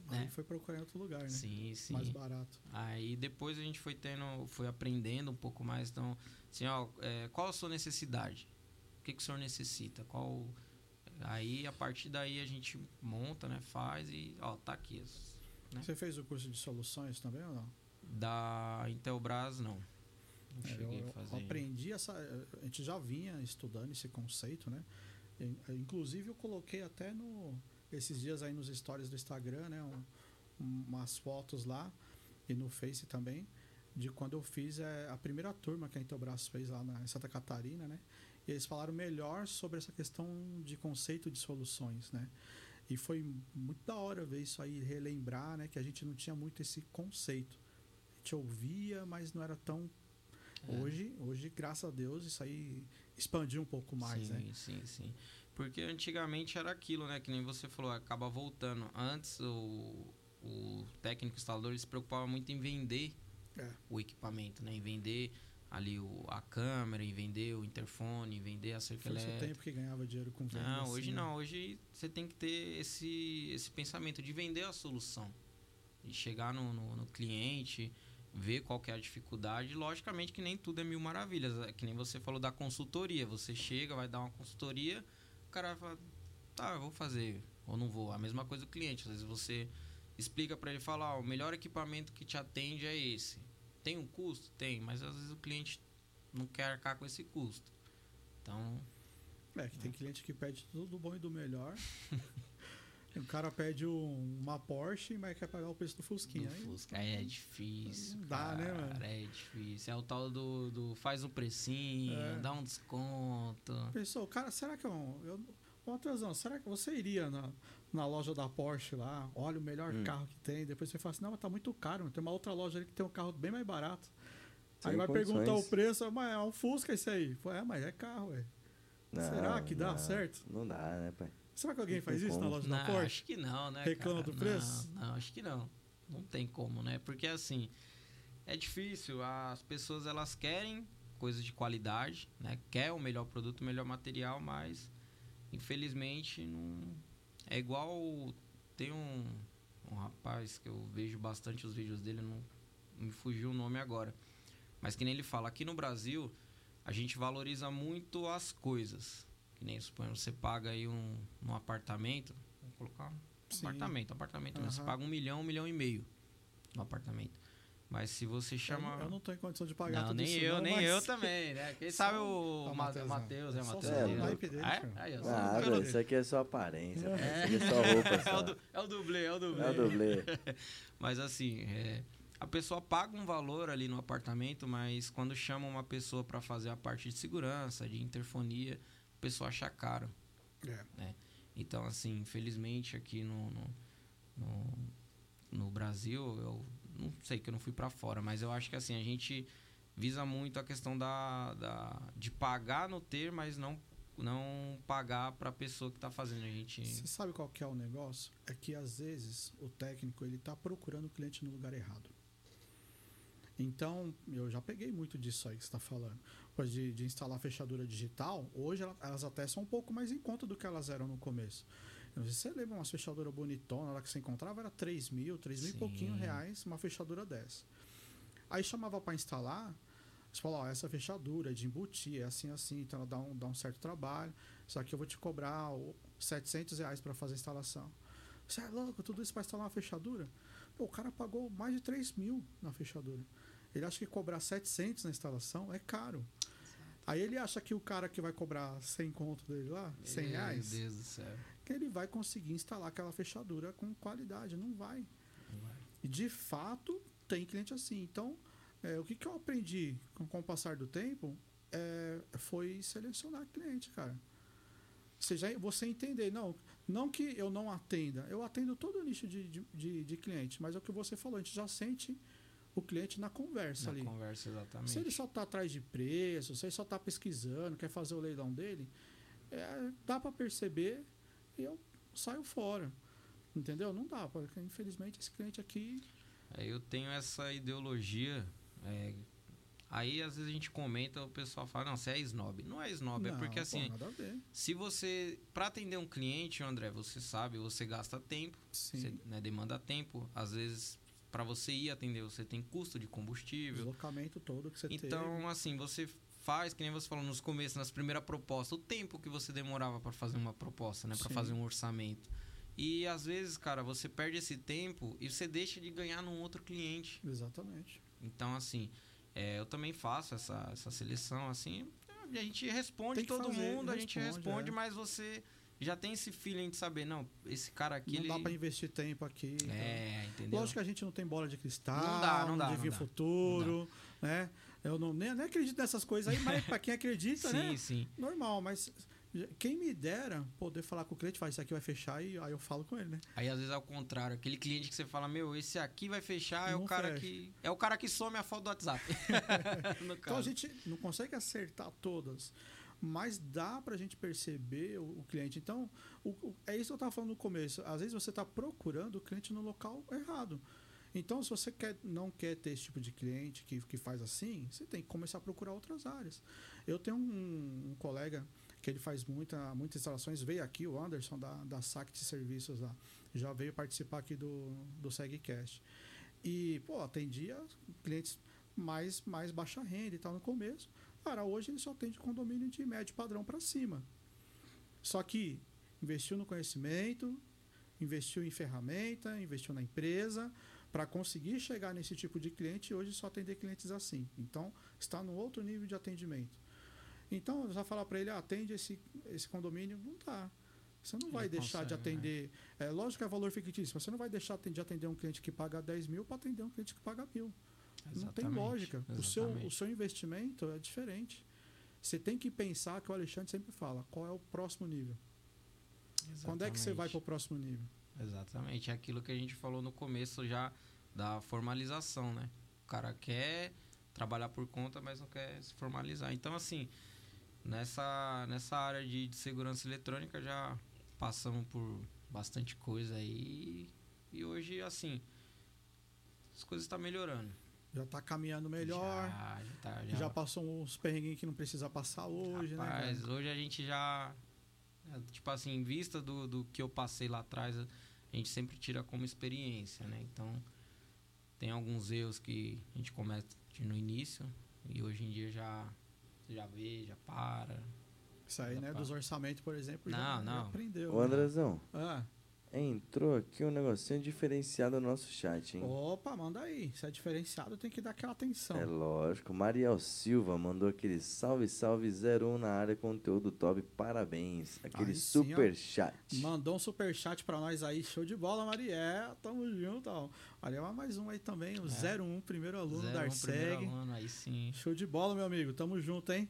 Aí né? foi procurar em outro lugar, né? Sim, sim. Mais barato. Aí depois a gente foi tendo, foi aprendendo um pouco mais. Então, assim, ó, é, qual a sua necessidade? O que, que o senhor necessita? Qual Aí, a partir daí, a gente monta, né? Faz e, ó, tá aqui. Né? Você fez o curso de soluções também ou não? Da Intelbras, não. Não É, cheguei eu, a eu fazer. aprendi essa. A gente já vinha estudando esse conceito, né? In- Inclusive eu coloquei até no esses dias aí nos stories do Instagram, né? um- umas fotos lá e no Face também de quando eu fiz é, a primeira turma que a Intelbras fez lá na, em Santa Catarina, né? E eles falaram melhor sobre essa questão de conceito de soluções, né? E foi muito da hora ver isso aí, relembrar, né? Que a gente não tinha muito esse conceito. A gente ouvia, mas não era tão É. Hoje, hoje, graças a Deus, isso aí expandiu um pouco mais, sim, né? Sim, sim. Porque antigamente era aquilo, né? Que nem você falou, acaba voltando. Antes o, o técnico instalador se preocupava muito em vender É. o equipamento, né? Em vender ali o, a câmera, em vender o interfone, em vender a cerca Foi elétrica. tempo que ganhava dinheiro com venda. Não, assim, hoje né? não. Hoje você tem que ter esse, esse pensamento de vender a solução. De chegar no, no, no cliente, ver qual é a dificuldade. Logicamente que nem tudo é mil maravilhas. É que nem você falou da consultoria. Você chega, vai dar uma consultoria, o cara vai falar, tá, eu vou fazer, ou não vou. A mesma coisa do cliente. Às vezes você explica para ele falar, o melhor equipamento que te atende é esse. Tem um custo? Tem, mas às vezes o cliente não quer arcar com esse custo. Então, É, que tem cliente que pede tudo do bom e do melhor. o cara pede um- uma Porsche, mas quer pagar o preço do Fusquinha. Do Aí, Fusca. É difícil. Dá, né, cara, mano? É difícil. É o tal do, do faz um precinho, É. dá um desconto. Pensou, cara, será que eu. eu Ô, Matheusão, será que você iria na, na loja da Porsche lá, olha o melhor Hum. carro que tem, depois você fala assim, não, mas tá muito caro, tem uma outra loja ali que tem um carro bem mais barato. Sem aí vai condições. perguntar o preço, mas é um Fusca esse aí. Pô, É, mas é carro, ué. Será que dá não, certo? Não dá, né, pai? Será que alguém Não faz isso na como. loja Não, da Porsche? acho que não, né? Reclama cara? do preço? Não, não, acho que não. Não tem como, né? Porque assim, é difícil. As pessoas elas querem coisas de qualidade, né? Quer o melhor produto, o melhor material, mas infelizmente não. É igual. Tem um, um rapaz que eu vejo bastante os vídeos dele, não me fugiu o nome agora. Mas que nem ele fala, aqui no Brasil, a gente valoriza muito as coisas. Que nem suponhamos, você paga aí um, um apartamento. Vou colocar um Sim. apartamento, apartamento. né? Você paga um milhão, um milhão e meio no apartamento. Mas se você chama. Eu, não tô em condição de pagar Não, tudo nem isso eu, não, nem mas- eu também, né? Quem Só sabe o- o Ó, Ma- Matheusão. Matheus, é Só Matheus. o naipe dele, É? cara. Aí, eu sou Nada, pelo- isso aqui é só aparência. É. é só roupa, É o, só. du- é o dublê, é o dublê. É o dublê. Mas assim, é, a pessoa paga um valor ali no apartamento, mas quando chama uma pessoa para fazer a parte de segurança, de interfonia, a pessoa acha caro. É. Então, assim, infelizmente aqui no, no, no, no Brasil, eu não sei que eu não fui para fora, mas eu acho que assim, a gente visa muito a questão da, da de pagar no ter, mas não não pagar para a pessoa que está fazendo. A gente Você sabe qual que é o negócio? É que às vezes o técnico ele tá procurando o cliente no lugar errado. Então, eu já peguei muito disso aí que você está falando. Pois de, de instalar fechadura digital, hoje ela- elas até são um pouco mais em conta do que elas eram no começo. Eu não sei se você lembra umas fechaduras bonitonas lá que você encontrava, era 3 mil, 3 mil e pouquinho reais, uma fechadura dessa. Aí chamava para instalar, você fala, ó, essa fechadura é de embutir, é assim, assim, então ela dá um, dá um certo trabalho, só que eu vou te cobrar o 700 reais para fazer a instalação. Você é louco, tudo isso para instalar uma fechadura? Pô, o cara pagou mais de 3 mil na fechadura. Ele acha que cobrar 700 na instalação é caro. Aí ele acha que o cara que vai cobrar 100 conto dele lá, 100 reais, Meu Deus do céu. Ele vai conseguir instalar aquela fechadura com qualidade. Não vai. Não vai. E de fato, tem cliente assim. Então, é, o que, que eu aprendi com, com o passar do tempo é, foi selecionar cliente, cara. Você, já, você entender, não, não que eu não atenda, eu atendo todo o nicho de, de, de, de cliente, mas é o que você falou, a gente já sente o cliente na conversa Na ali. conversa, exatamente. Se ele só está atrás de preço, se ele só está pesquisando, quer fazer o leilão dele, é, dá para perceber eu saio fora. Entendeu? Não dá, porque infelizmente esse cliente aqui. É, eu tenho essa ideologia. é, aí às vezes a gente comenta, o pessoal fala, não, você é snob. Não é snob, é não, porque pô, assim, nada a ver. se você. Para atender um cliente, André, você sabe, você gasta tempo, Sim. você né, demanda tempo. Às vezes, para você ir atender, você tem custo de combustível. deslocamento todo que você Então, teve. assim, você faz, que nem você falou nos começos, nas primeiras propostas, o tempo que você demorava para fazer uma proposta, né? Para fazer um orçamento. E às vezes, cara, você perde esse tempo e você deixa de ganhar num outro cliente. Exatamente. Então, assim, é, eu também faço essa, essa seleção, assim. A gente responde todo fazer, mundo, a gente responde, responde, é. mas você já tem esse feeling de saber, não, esse cara aqui, não ele... dá pra investir tempo aqui. então. É, entendeu? Lógico que a gente não tem bola de cristal, Não dá, não dá, adivinha não dá. futuro, né? Eu não, nem, nem acredito nessas coisas aí, mas pra quem acredita, sim, né? sim. Normal, mas quem me dera poder falar com o cliente, faz isso aqui vai fechar e aí eu falo com ele, né? Aí às vezes é o contrário, aquele cliente que você fala, meu, esse aqui vai fechar, é Não o cara fecha. que. É o cara que some a foto do WhatsApp. Então a gente não consegue acertar todas, mas dá pra gente perceber o, o cliente. Então, o- o- é isso que eu tava falando no começo. Às vezes você tá procurando o cliente no local errado. Então, se você quer, não quer ter esse tipo de cliente que, que faz assim, você tem que começar a procurar outras áreas. Eu tenho um, um colega que ele faz muita, muitas instalações, veio aqui, o Anderson, da, da SAC de Serviços lá, já veio participar aqui do, do SegCast. E, pô, atendia clientes mais, mais baixa renda e tal no começo. Cara, hoje ele só atende condomínio de médio padrão para cima. Só que investiu no conhecimento, investiu em ferramenta, investiu na empresa para conseguir chegar nesse tipo de cliente e hoje só atender clientes assim. Então, está no outro nível de atendimento. Então, vai falar para ele, ah, atende esse, esse condomínio, não dá. Você não vai Não deixar de consegue, né? atender. É lógico que é valor fictício, mas você não vai deixar de atender um cliente que paga 10 mil para atender um cliente que paga mil. Não tem Exatamente, lógica. O seu, o exatamente. seu investimento é diferente. Você tem que pensar que o Alexandre sempre fala, qual é o próximo nível? Quando é que você vai para o Exatamente. próximo nível? Exatamente, é aquilo que a gente falou no começo já da formalização, né? O cara quer trabalhar por conta, mas não quer se formalizar. Então, assim, nessa, nessa área de, de segurança eletrônica já passamos por bastante coisa aí. E hoje, assim, as coisas estão melhorando. Já está caminhando melhor, Já, já, tá, já, já, passou uns perrenguinhos que não precisa passar hoje, né? Rapaz, cara? hoje a gente já. é, Tipo assim, em vista do, do que eu passei lá atrás, a gente sempre tira como experiência, né? Então, tem alguns erros que a gente comete no início e hoje em dia já, já vê, já para. Isso aí, né? Opa. Dos orçamentos, por exemplo, já, Não, já não. aprendeu. Ô, né? Andrezão, Ah, entrou aqui um negocinho diferenciado no nosso chat, hein? opa, manda aí. Se é diferenciado, tem que dar aquela atenção. É lógico. Mariel Silva mandou aquele salve, salve 01 na área, conteúdo top, parabéns. Aquele Aí sim, ó. super chat. Mandou um superchat pra nós aí. Show de bola, Mariel. Tamo junto. Ó. Mariel é mais um aí também. O É. 01, primeiro aluno Zero, da um primeiro Arseg. aluno, aí sim. Show de bola, meu amigo. Tamo junto, hein?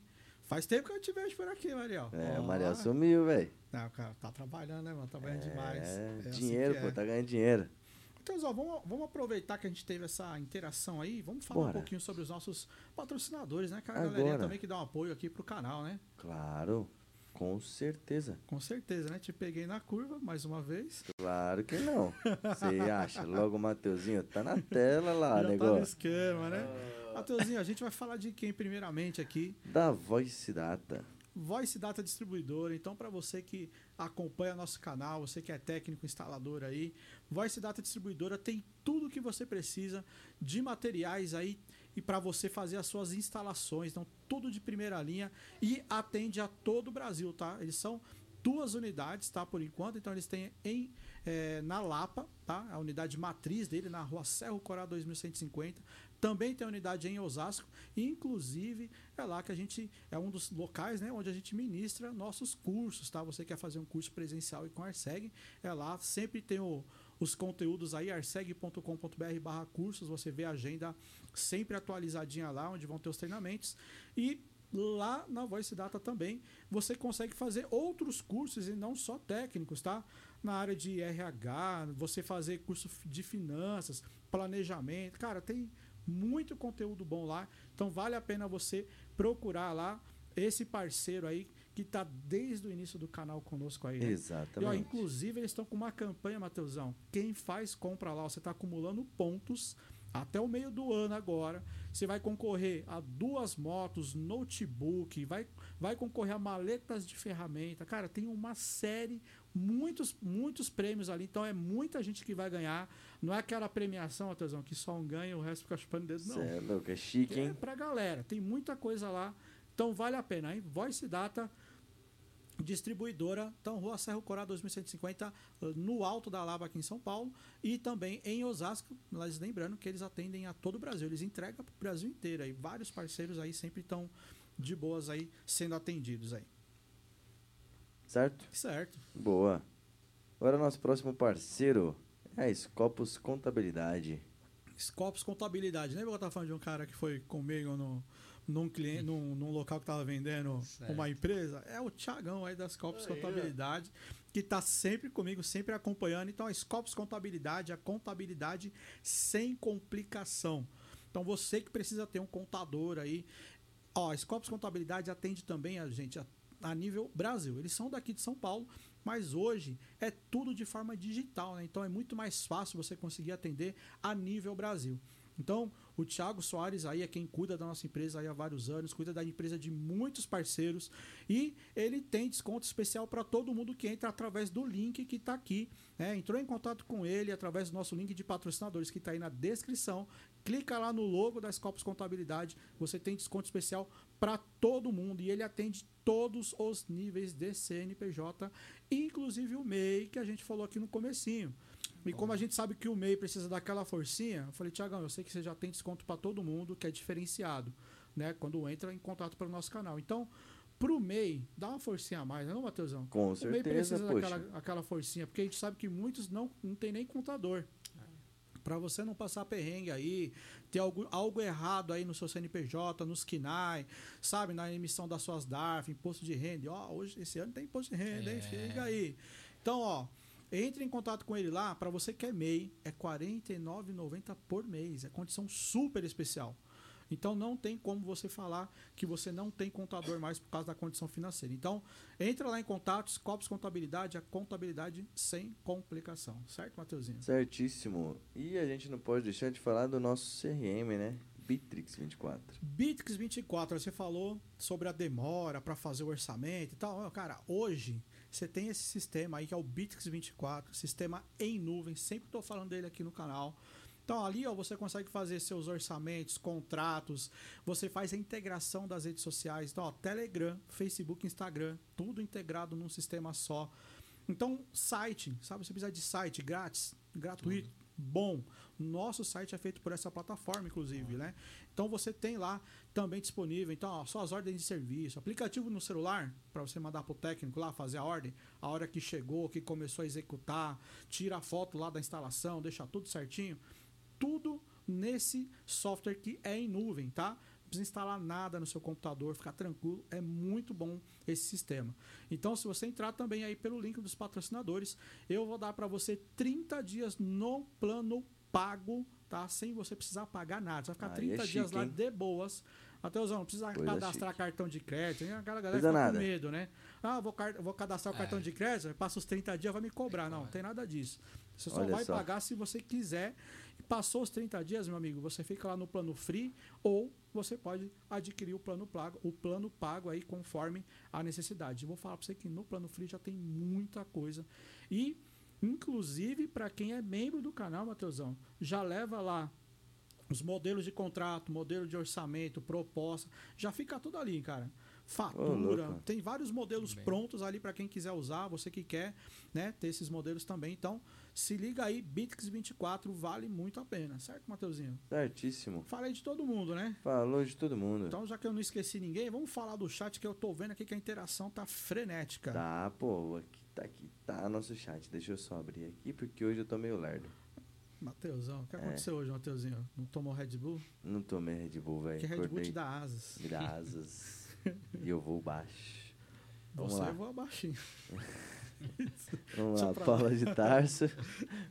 Faz tempo que eu te vejo por aqui, Mariel. É, o Mariel sumiu, velho. Não, cara, tá trabalhando, né, mano? Trabalhando demais. É, É assim dinheiro, que pô, é. tá ganhando dinheiro. Então, Zó, vamos, vamos aproveitar que a gente teve essa interação aí. Vamos falar Bora. um pouquinho sobre os nossos patrocinadores, né? Que a Agora. galerinha também que dá um apoio aqui pro canal, né? Claro, com certeza. Com certeza, né? Te peguei na curva mais uma vez. Claro que não. Você acha? Logo o Mateuzinho tá na tela lá, Já tá no negócio. esquema, né? Mateuzinho, a gente vai falar de quem primeiramente aqui? Da Voice Data. Voice Data Distribuidora. Então, para você que acompanha nosso canal, você que é técnico instalador aí, Voice Data Distribuidora tem tudo que você precisa de materiais aí e para você fazer as suas instalações. Então, tudo de primeira linha e atende a todo o Brasil, tá? Eles são duas unidades, tá? Por enquanto, então eles têm em eh, na Lapa, tá? A unidade matriz dele na Rua Serro Corá 2150. Também tem unidade em Osasco, e, inclusive é lá que a gente é um dos locais, né, onde a gente ministra nossos cursos, tá? Você quer fazer um curso presencial e com a Arseg, é lá, sempre tem o- os conteúdos aí arseg.com.br/barra cursos, você vê a agenda sempre atualizadinha lá, onde vão ter os treinamentos e lá na Voice Data também você consegue fazer outros cursos e não só técnicos, tá? Na área de RH, você fazer curso de finanças, planejamento, cara, tem muito conteúdo bom lá. Então vale a pena você procurar lá esse parceiro aí que tá desde o início do canal conosco aí. né? E, ó, Exatamente. inclusive, eles estão com uma campanha, Mateusão. Quem faz compra lá, você está acumulando pontos até o meio do ano agora. Você vai concorrer a duas motos, notebook, vai, vai concorrer a maletas de ferramenta. Cara, tem uma série, muitos, muitos prêmios ali. Então é muita gente que vai ganhar. Não é aquela premiação, Mateusão, que só um ganha e o resto fica chupando dedo, não. Cê é louco, é chique, É hein? pra galera, tem muita coisa lá. Então vale a pena, hein? Voice Data distribuidora, então Rua Serra Corá 2150, no Alto da Lava aqui em São Paulo, e também em Osasco, mas lembrando que eles atendem a todo o Brasil, eles entregam para o Brasil inteiro, aí vários parceiros aí sempre estão de boas aí sendo atendidos aí. Certo? Certo. Boa. Agora nosso próximo parceiro é a Scopus Contabilidade. Scopus Contabilidade. Lembra que eu tava falando de um cara que foi comigo no, num, cliente, num, num local que tava vendendo Certo. uma empresa? É o Thiagão aí das Scopus. Contabilidade, que tá sempre comigo, sempre acompanhando. Então, a Scopus Contabilidade, a contabilidade sem complicação. Então, você que precisa ter um contador aí. Ó, a Scopus Contabilidade atende também a gente a, a nível Brasil. Eles são daqui de São Paulo, mas hoje é tudo de forma digital, né? Então é muito mais fácil você conseguir atender a nível Brasil. Então, o Thiago Soares aí é quem cuida da nossa empresa há vários anos, cuida da empresa de muitos parceiros e ele tem desconto especial para todo mundo que entra através do link que está aqui. Né? Entrou em contato com ele através do nosso link de patrocinadores que está aí na descrição. Clica lá no logo da Scopus Contabilidade, você tem desconto especial para todo mundo e ele atende todos os níveis de CNPJ, inclusive o MEI que a gente falou aqui no comecinho. E como a gente sabe que o MEI precisa daquela forcinha, eu falei, Tiagão, eu sei que você já tem desconto para todo mundo, que é diferenciado, né? Quando entra em contato pelo nosso canal. Então, pro MEI, dá uma forcinha a mais, não, Matheusão? Com o MEI certeza, precisa poxa. daquela aquela forcinha, porque a gente sabe que muitos não, não tem nem contador. Para você não passar perrengue aí, ter algo, algo errado aí no seu CNPJ, nos KINAI, sabe, na emissão das suas DARF, imposto de renda. Ó, hoje, esse ano tem imposto de renda, hein? É. Fica aí. Então, ó, entre em contato com ele lá, para você que é MEI, é R$ 49,90 por mês. É condição super especial. Então não tem como você falar que você não tem contador mais por causa da condição financeira. Então, entra lá em contato, Scopus Contabilidade, a contabilidade sem complicação. Certo, Mateuzinho? Certíssimo. E a gente não pode deixar de falar do nosso CRM, né? Bitrix 24. Bitrix 24, você falou sobre a demora para fazer o orçamento e tal. Cara, hoje você tem esse sistema aí que é o Bitrix 24, sistema em nuvem, sempre estou falando dele aqui no canal. Então ali ó, você consegue fazer seus orçamentos, contratos, você faz a integração das redes sociais, então ó, Telegram, Facebook, Instagram, tudo integrado num sistema só. Então, site, sabe? Você precisa de site grátis, gratuito, bom. Nosso site é feito por essa plataforma, inclusive, né? Então você tem lá também disponível, então, ó, só as ordens de serviço, aplicativo no celular para você mandar pro técnico lá fazer a ordem, a hora que chegou, que começou a executar, tira a foto lá da instalação, deixa tudo certinho. Tudo nesse software que é em nuvem, tá? Não precisa instalar nada no seu computador, ficar tranquilo, é muito bom esse sistema. Então, se você entrar também aí pelo link dos patrocinadores, eu vou dar para você 30 dias no plano pago, tá? Sem você precisar pagar nada. Você vai ficar é 30 dias chique, lá hein? de boas. Mateusão, não precisa Coisa cadastrar cartão de crédito. hein? Aquela galera fica nada. com medo, né? Ah, vou, car- vou cadastrar o É. cartão de crédito, passa os 30 dias, vai me cobrar. Não, não tem nada disso. Você só Olha vai só. pagar se você quiser. Passou os 30 dias, meu amigo, você fica lá no plano free ou você pode adquirir o plano pago, o plano pago aí conforme a necessidade. Eu vou falar para você que no plano free já tem muita coisa. E inclusive para quem é membro do canal, Mateusão, já leva lá os modelos de contrato, modelo de orçamento, proposta, já fica tudo ali, cara. Fatura, louco. tem vários modelos Bem. prontos ali para quem quiser usar, você que quer, né, ter esses modelos também. Então, se liga aí, Bitrix 24 vale muito a pena, certo, Mateuzinho? Certíssimo. Falei de todo mundo, né? Falou de todo mundo. Então, já que eu não esqueci ninguém, vamos falar do chat que eu tô vendo aqui que a interação tá frenética. Tá, pô, aqui tá, aqui tá nosso chat. Deixa eu só abrir aqui, porque hoje eu tô meio lerdo. Mateusão, o que É. aconteceu hoje, Mateuzinho? Não tomou Red Bull? Não tomei Red Bull, velho. Que Red Bull te dá asas. Me dá asas. e eu vou baixo. Vamos Você lá. voa baixinho. Vamos lá, pra Paula de Tarso.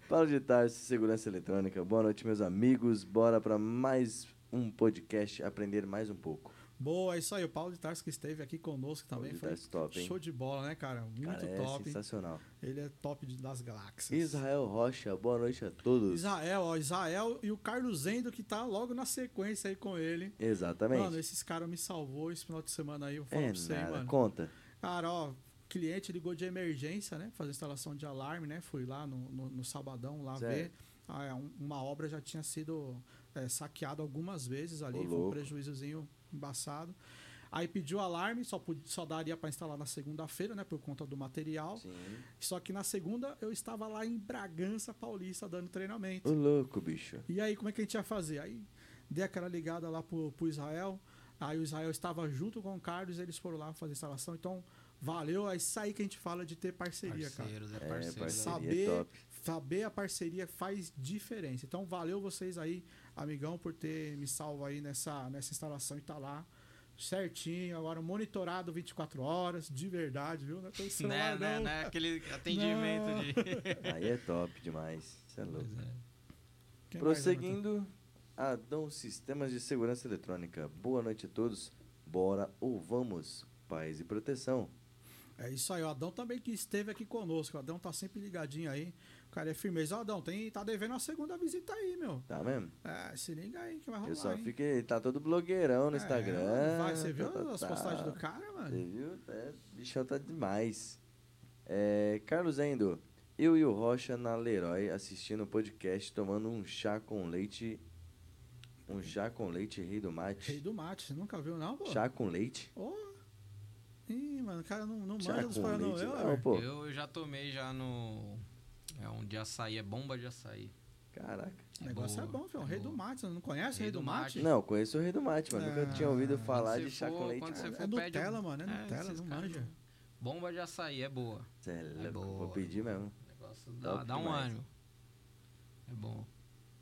Paula de Tarso, Segurança Eletrônica. Boa noite, meus amigos. Bora para mais um podcast, aprender mais um pouco. Boa, é isso aí. O Paulo de Tarso que esteve aqui conosco também. Paulo Foi top, hein? show de bola, né, cara? Muito Cara, é top. sensacional. Ele é top das galáxias. Israel Rocha, boa noite a todos. Israel, ó. Israel e o Carlos Zendo que tá logo na sequência aí com ele. Exatamente. Mano, esses caras me salvou esse final de semana aí. Eu falo é pra você, nada, mano. conta. Cara, ó, cliente ligou de emergência, né? Fazer instalação de alarme, né? Fui lá no, no, no sabadão lá Certo. ver. Ah, um- uma obra já tinha sido é, saqueada algumas vezes ali, Ô, foi um prejuízozinho embaçado. Aí pediu alarme, só, pod- só daria para instalar na segunda-feira, né? Por conta do material. Sim. Só que na segunda eu estava lá em Bragança Paulista dando treinamento. Ô, louco, bicho. E aí, como é que a gente ia fazer? Aí dei aquela ligada lá pro, pro Israel. Aí o Israel estava junto com o Carlos, eles foram lá fazer a instalação. Então, valeu. É isso aí que a gente fala de ter parceria, cara. Parceiros, é É, parceiro. parceria Saber- é top. Saber a parceria faz diferença. Então, valeu vocês aí, amigão, por ter me salvo aí nessa, nessa instalação e tá lá certinho. Agora, monitorado 24 horas, de verdade, viu? Não é Né, celular, né, não. né? Aquele atendimento Não. de. Aí é top demais. Você é louco. É. Prosseguindo, Adão Sistemas de Segurança Eletrônica. Boa noite a todos. Bora ou vamos? Paz e proteção. É isso aí, o Adão também que esteve aqui conosco. O Adão tá sempre ligadinho aí. O cara é firmeza. Ó, Adão, tem, tá devendo a segunda visita aí, meu. Tá mesmo? É, se liga aí que vai rolar. Eu só hein? fiquei. Tá todo blogueirão no É, Instagram. vai, você viu tá, tá, as tá. postagens do cara, mano? Você viu? É, bichão tá demais. É, Carlos Endo, eu e o Rocha na Leroy assistindo o podcast, tomando um chá com leite. Um chá com leite rei do mate. Rei do mate, você nunca viu, não, pô? Chá com leite? Ô. Ih, mano, o cara não, não manja dos. Não, pô. Eu, eu já tomei já no. É um de açaí, é bomba de açaí. Caraca. O negócio é boa, bom, filho. é Rei do mate, você não conhece Rei Rei do do mate? mate. Não, conheço o rei do mate, mas nunca Ah, tinha ouvido falar Quando de chá com leite. quando você não. for- É Nutella, um- mano, é é, Nutella, não manja. Bomba de açaí é boa. Cê é louco, boa. Vou pedir mesmo. O negócio dá, dá um demais. ânimo. É bom.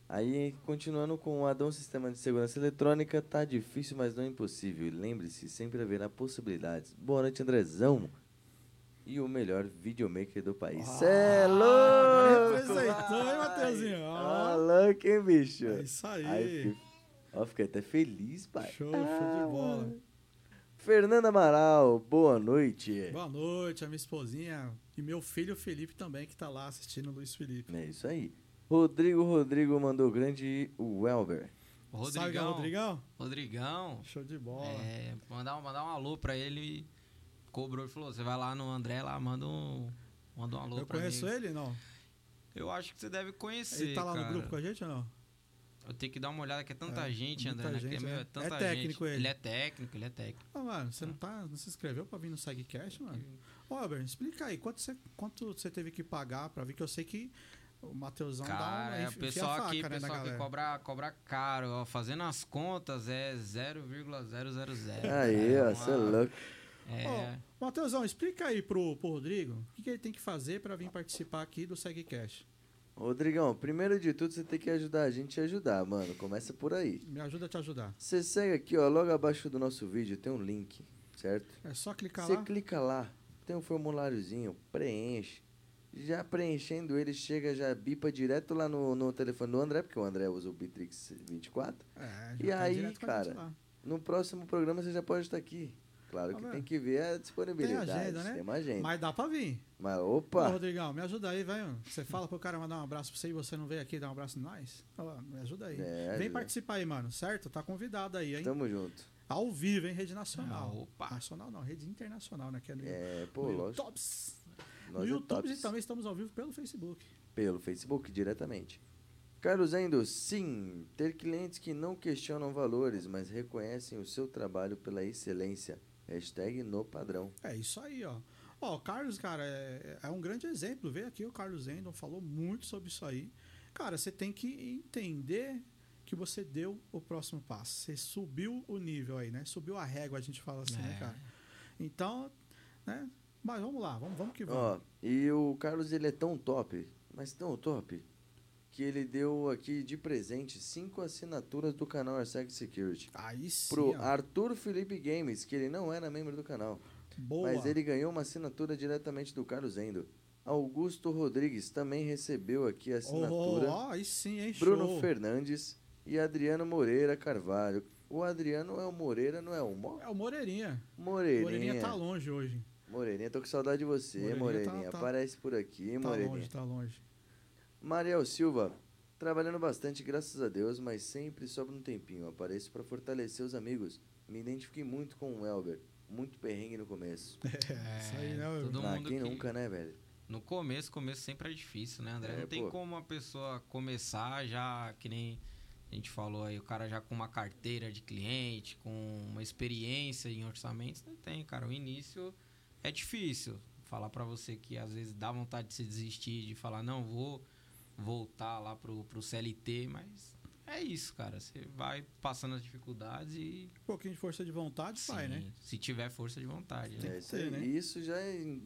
Aí, continuando com o Adão Sistema de Segurança Eletrônica, tá difícil, mas não é impossível. E Lembre-se, sempre haverá possibilidades. Boa noite, Andrezão. E o melhor videomaker do país. Cê é Ah, louco! representou, hein? Ó. Ah, louco, hein, bicho? É isso aí. Aí, fiquei, ó, fiquei até feliz, pai. Show, show de Ah, bola. mano. Fernanda Amaral, boa noite. Boa noite, a minha esposinha e meu filho Felipe também, que tá lá assistindo o Luiz Felipe. É isso aí. Rodrigo Rodrigo mandou grande Welber. O Sabe é o Rodrigão. Rodrigão? Rodrigão. Show de bola. É, mandar, um- mandar um alô pra ele. Cobrou e falou: você vai lá no André lá, manda um, manda um alô Eu pra conheço mim. ele, não? Eu acho que você deve conhecer. Ele tá lá cara. no grupo com a gente ou não? Eu tenho que dar uma olhada que é tanta É, gente, André, né? Que gente, é, meu, é. é tanta É técnico gente. ele. é técnico, ele é técnico. Ah, mano, você não, tá, não se inscreveu pra vir no SegCast, mano? Ô, Albert, explica aí, quanto você, quanto você teve que pagar pra vir? Que eu sei que o Mateusão Cara, dá é, uma o enfia pessoal a faca, aqui, né, pessoal que cobra, cobra caro, ó, fazendo as contas é 0,000. Aí, é ó, você é louco. É, Ô, Mateusão, explica aí pro, pro Rodrigo o que, que ele tem que fazer pra vir participar aqui do SegCast. Rodrigão, primeiro de tudo você tem que ajudar a gente a ajudar, mano. Começa por aí. Me ajuda a te ajudar. Você segue aqui, ó, logo abaixo do nosso vídeo tem um link, certo? É só clicar Você lá. clica lá, tem um formuláriozinho, preenche. Já preenchendo ele, chega, já bipa direto lá no, no telefone do André, porque o André usa o Bitrix 24. É, E já cai aí, cara. No próximo programa você já pode estar aqui. Claro Tá que tem que ver a disponibilidade. Tem agenda, né? Tem uma agenda. Mas, Mas dá pra vir. Ô, opa, Rodrigão, me ajuda aí, velho. Você fala pro cara mandar um abraço pra você e você não veio aqui dar um abraço em nós? Ó, me ajuda aí. É, Vem ajuda. participar aí, mano, certo? Tá convidado aí, hein? tamo junto. Ao vivo, hein? Rede nacional. Ah, opa. Nacional não, rede internacional, né? Que é É, pô, lógico. YouTubes. Nós no é YouTube e também estamos ao vivo pelo Facebook. Pelo Facebook, diretamente. Carlos Endo, sim, ter clientes que não questionam valores, mas reconhecem o seu trabalho pela excelência. Hashtag no padrão. É isso aí, ó. Ó, o Carlos, cara, é, é um grande exemplo. Veio aqui o Carlos Endon, falou muito sobre isso aí. Cara, você tem que entender que você deu o próximo passo. Você subiu o nível aí, né? Subiu a régua, a gente fala assim, né, É. cara? Então, né? Mas vamos lá, vamos, vamos que Ó, vamos. e o Carlos, ele é tão top, mas tão top, que ele deu aqui de presente cinco assinaturas do canal Arsec Security. aí sim, Pro ó. Arthur Felipe Games, que ele não era membro do canal, Boa. mas ele ganhou uma assinatura diretamente do Carlos Endo. Augusto Rodrigues também recebeu aqui a Oh, assinatura. ó, aí sim, hein? Bruno Show. Fernandes e Adriano Moreira Carvalho. O Adriano é o Moreira, não é o Mo? É o Moreirinha. Moreirinha. Moreirinha tá longe hoje. Moreirinha, tô com saudade de você, Moreirinha Moreirinha. tá- tá- Aparece por aqui, Tá Moreirinha. longe, tá longe. Mariel Silva, trabalhando bastante, graças a Deus, mas sempre sobra um tempinho. Apareço para fortalecer os amigos. Me identifiquei muito com o Elber. Muito perrengue no começo. É, isso aí, né? todo ah, mundo quem que- nunca, né, velho? No começo, começo sempre é difícil, né, André? É, não tem pô. como uma pessoa começar já que nem A gente falou aí, o cara já com uma carteira de cliente, com uma experiência em orçamentos, não tem, cara. O início é difícil. Falar para você que às vezes dá vontade de se desistir, de falar, não, vou voltar lá pro, pro CLT, mas é isso, cara. Você vai passando as dificuldades e. Um pouquinho de força de vontade sim, vai, né? Se tiver força de vontade, né? É isso, aí. Né? isso já,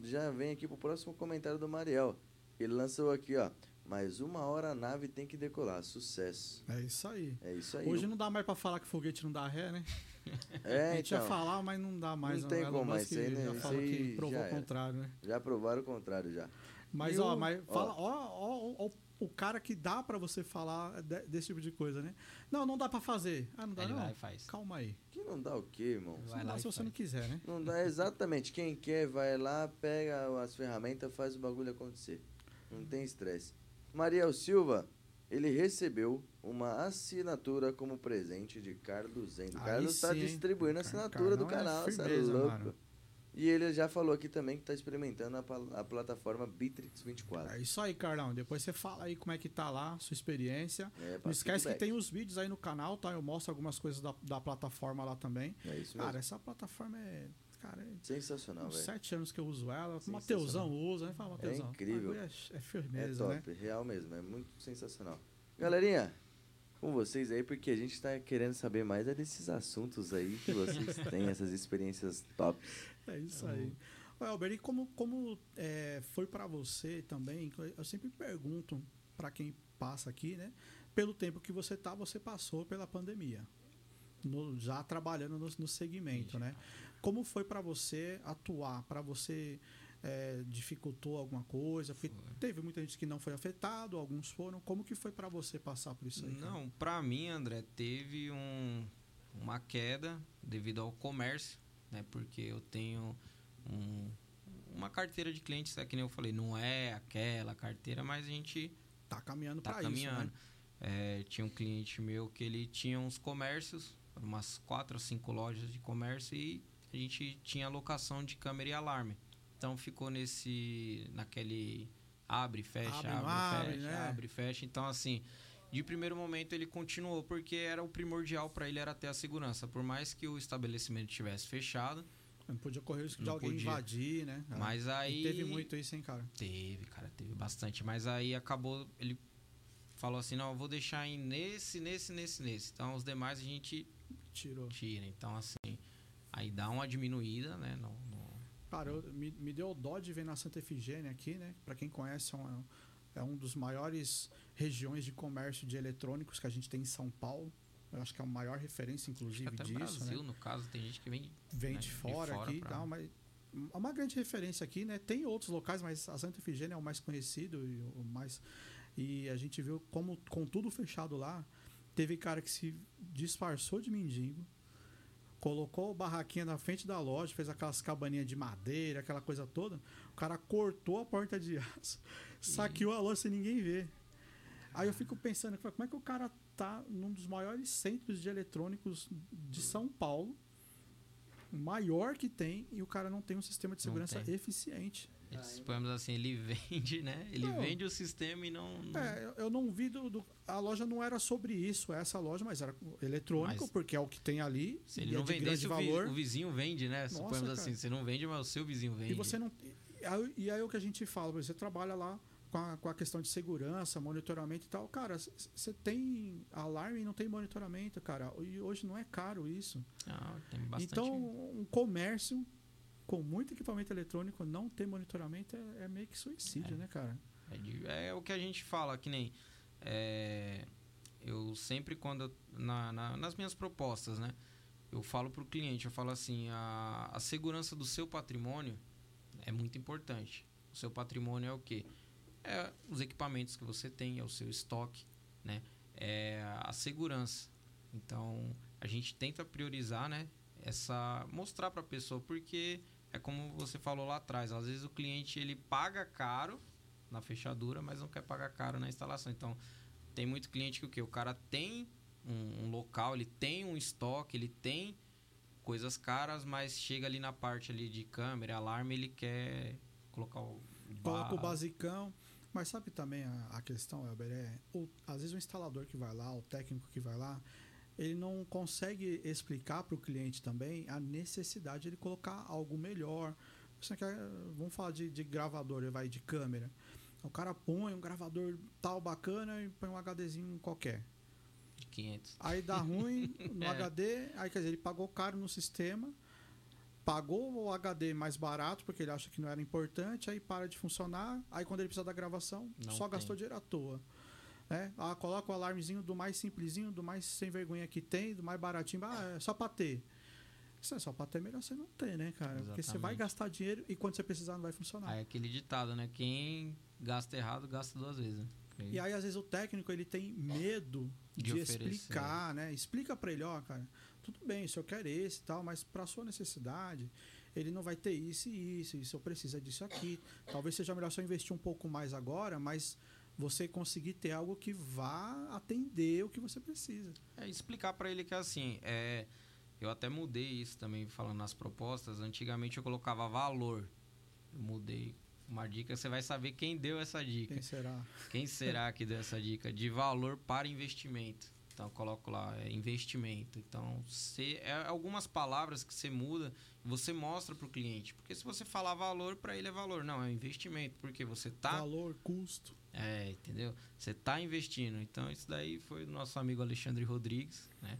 já vem aqui pro próximo comentário do Mariel. Ele lançou aqui, ó. Mais uma hora a nave tem que decolar. Sucesso. É isso aí. É isso aí. Hoje não dá mais para falar que foguete não dá ré, né? É, a gente então, ia falar, mas não dá mais. Não tem como, mas que aí, já falou que provou o contrário, né? Já provaram o contrário já. Mas, e ó, mas fala, ó, ó, ó, ó o cara que dá para você falar de, desse tipo de coisa, né? Não, não dá para fazer. Ah, não dá Ele não. Vai, faz. Calma aí. Que não dá o quê, irmão? Vai não dá se você faz. não quiser, né? Não dá exatamente. Quem quer vai lá, pega as ferramentas, faz o bagulho acontecer. Não tem estresse. Mariel Silva, ele recebeu uma assinatura como presente de Carlos Zendo. Aí Carlos está distribuindo a Car- assinatura do é canal, é firmeza, louco. mano. E ele já falou aqui também que está experimentando a, a plataforma Bitrix 24. É isso aí, Carlão. Depois você fala aí como é que tá lá, sua experiência. É, Não esquece que tem os vídeos aí no canal, tá? Eu mostro algumas coisas da, da plataforma lá também. É isso mesmo. Cara, essa plataforma é. Cara, é Sensacional, velho. sete anos que eu uso ela. Mateusão usa, né? Fala, Mateusão. incrível. O bagulho É, é É firmeza, né? top, real mesmo, é muito sensacional. Galerinha, com vocês aí, porque a gente está querendo saber mais é desses assuntos aí que vocês têm, essas experiências top. É isso aí. Ô, Elber, e como, como é, foi pra você também? Eu sempre pergunto pra quem passa aqui, né? Pelo tempo que você tá, você passou pela pandemia. No- já trabalhando no, no segmento, né? Como foi pra você atuar? Pra você é, dificultou alguma coisa? Porque Foi. teve muita gente que não foi afetado, alguns foram. Como que foi pra você passar por isso aí? Não, pra mim, André, teve um, uma queda devido ao comércio, né? Porque eu tenho um- uma carteira de clientes, é que nem eu falei, não é aquela carteira, mas a gente Tá caminhando tá caminhando. isso, né? É, tinha um cliente meu que ele tinha uns comércios, umas quatro ou cinco lojas de comércio e a gente tinha locação de câmera e alarme. Então ficou nesse naquele abre, fecha, Abre, abre, abre, fecha, né? abre, fecha. Então assim, de primeiro momento ele continuou porque era o primordial para ele era ter a segurança, por mais que o estabelecimento estivesse fechado, Não podia correr o risco de alguém podia. invadir, né? mas E aí teve muito isso, hein, cara? Teve, cara, teve bastante. Mas aí acabou, ele falou assim, não, eu vou deixar em nesse, nesse, nesse, nesse. Então os demais a gente Tirou. tira. Então assim, aí dá uma diminuída, né? No, no- Cara, eu- me, me deu dó de ver na Santa Efigênia aqui, né? Pra quem conhece, é um, é um dos maiores regiões de comércio de eletrônicos que a gente tem em São Paulo. Eu acho que é a maior referência, acho que inclusive, até disso. Brasil, né? no caso, tem gente que vem Vem né, de de fora, fora aqui pra- tal, mas é uma grande referência aqui, né? Tem outros locais, mas a Santa Efigênia é o mais conhecido e o mais. E a gente viu como, com tudo fechado lá, teve cara que se disfarçou de mendigo, colocou barraquinha na frente da loja, fez aquelas cabaninhas de madeira, aquela coisa toda. O cara cortou a porta de aço, saqueou a loja sem ninguém ver. Aí eu fico pensando, como é que o cara tá num dos maiores centros de eletrônicos de São Paulo, o maior que tem, e o cara não tem um sistema de segurança eficiente. Suponhamos assim, ele vende, né? Ele Não. vende o sistema e não. não- É, eu- não vi do, do- A loja não era sobre isso, essa loja, mas era eletrônico, Mas- porque é o que tem ali. Se ele é não de vendesse, o, valor. o vizinho vende, né? Nossa, Suponhamos cara. assim, você não vende, mas o seu vizinho vende. E você não. e aí- E aí é o que a gente fala, você trabalha lá com a, com a questão de segurança, monitoramento e tal. Cara, você tem alarme e não tem monitoramento, cara. E hoje não é caro isso. Ah, tem bastante. Então, um comércio com muito equipamento eletrônico não ter monitoramento é, é meio que suicídio, É. né, cara? É, é o que a gente fala, que nem. é, eu sempre, quando. na- na- nas minhas propostas, né? Eu falo pro cliente, eu falo assim: a, a segurança do seu patrimônio é muito importante. O seu patrimônio é o quê? É os equipamentos que você tem, é o seu estoque, né? É a segurança. Então, a gente tenta priorizar, né? Essa mostrar para a pessoa porque é como você falou lá atrás, às vezes o cliente ele paga caro na fechadura, mas não quer pagar caro na instalação. Então, tem muito cliente que o quê? O cara tem um, um local, ele tem um estoque, ele tem coisas caras, mas chega ali na parte ali de câmera, alarme, ele quer colocar o Coloca o ba- basicão. Mas sabe também a, a questão, Elber, é às vezes o instalador que vai lá, o técnico que vai lá, ele não consegue explicar para o cliente também a necessidade de ele colocar algo melhor. Você quer, vamos falar de, de gravador, ele vai de câmera. O cara põe um gravador tal bacana e põe um HDzinho qualquer. 500. Aí dá ruim no É. HD, aí quer dizer, ele pagou caro no sistema, pagou o HD mais barato porque ele acha que não era importante, aí para de funcionar, aí quando ele precisa da gravação, Não só tem. gastou dinheiro à toa. Né? Ah, coloca o alarmezinho do mais simplesinho, do mais sem vergonha que tem, do mais baratinho, ah, é só pra ter. Isso é só pra ter, melhor você não ter, né, cara? Porque você vai Exatamente. gastar dinheiro e quando você precisar não vai funcionar. Aí é aquele ditado, né? Quem gasta errado, gasta duas vezes. né? E aí, às vezes, o técnico ele tem medo de, De explicar, né? Explica pra ele, ó, cara, tudo bem, se eu quero esse e tal, mas pra sua necessidade, ele não vai ter isso e isso, e se eu precisa disso aqui. Talvez seja melhor só investir um pouco mais agora, mas você conseguir ter algo que vá atender o que você precisa. É explicar pra ele que assim, é, eu até mudei isso também falando nas propostas. Antigamente eu colocava valor. Eu mudei. Uma dica, você vai saber quem deu essa dica. Quem será? Quem será que deu essa dica? De valor para investimento. Então eu coloco lá, é investimento. Então, você, é algumas palavras que você muda, você mostra para o cliente. Porque se você falar valor, para ele é valor. Não, é investimento. Porque você tá. Valor, custo. É, entendeu? Você tá investindo. Então, isso daí foi do nosso amigo Alexandre Rodrigues, né?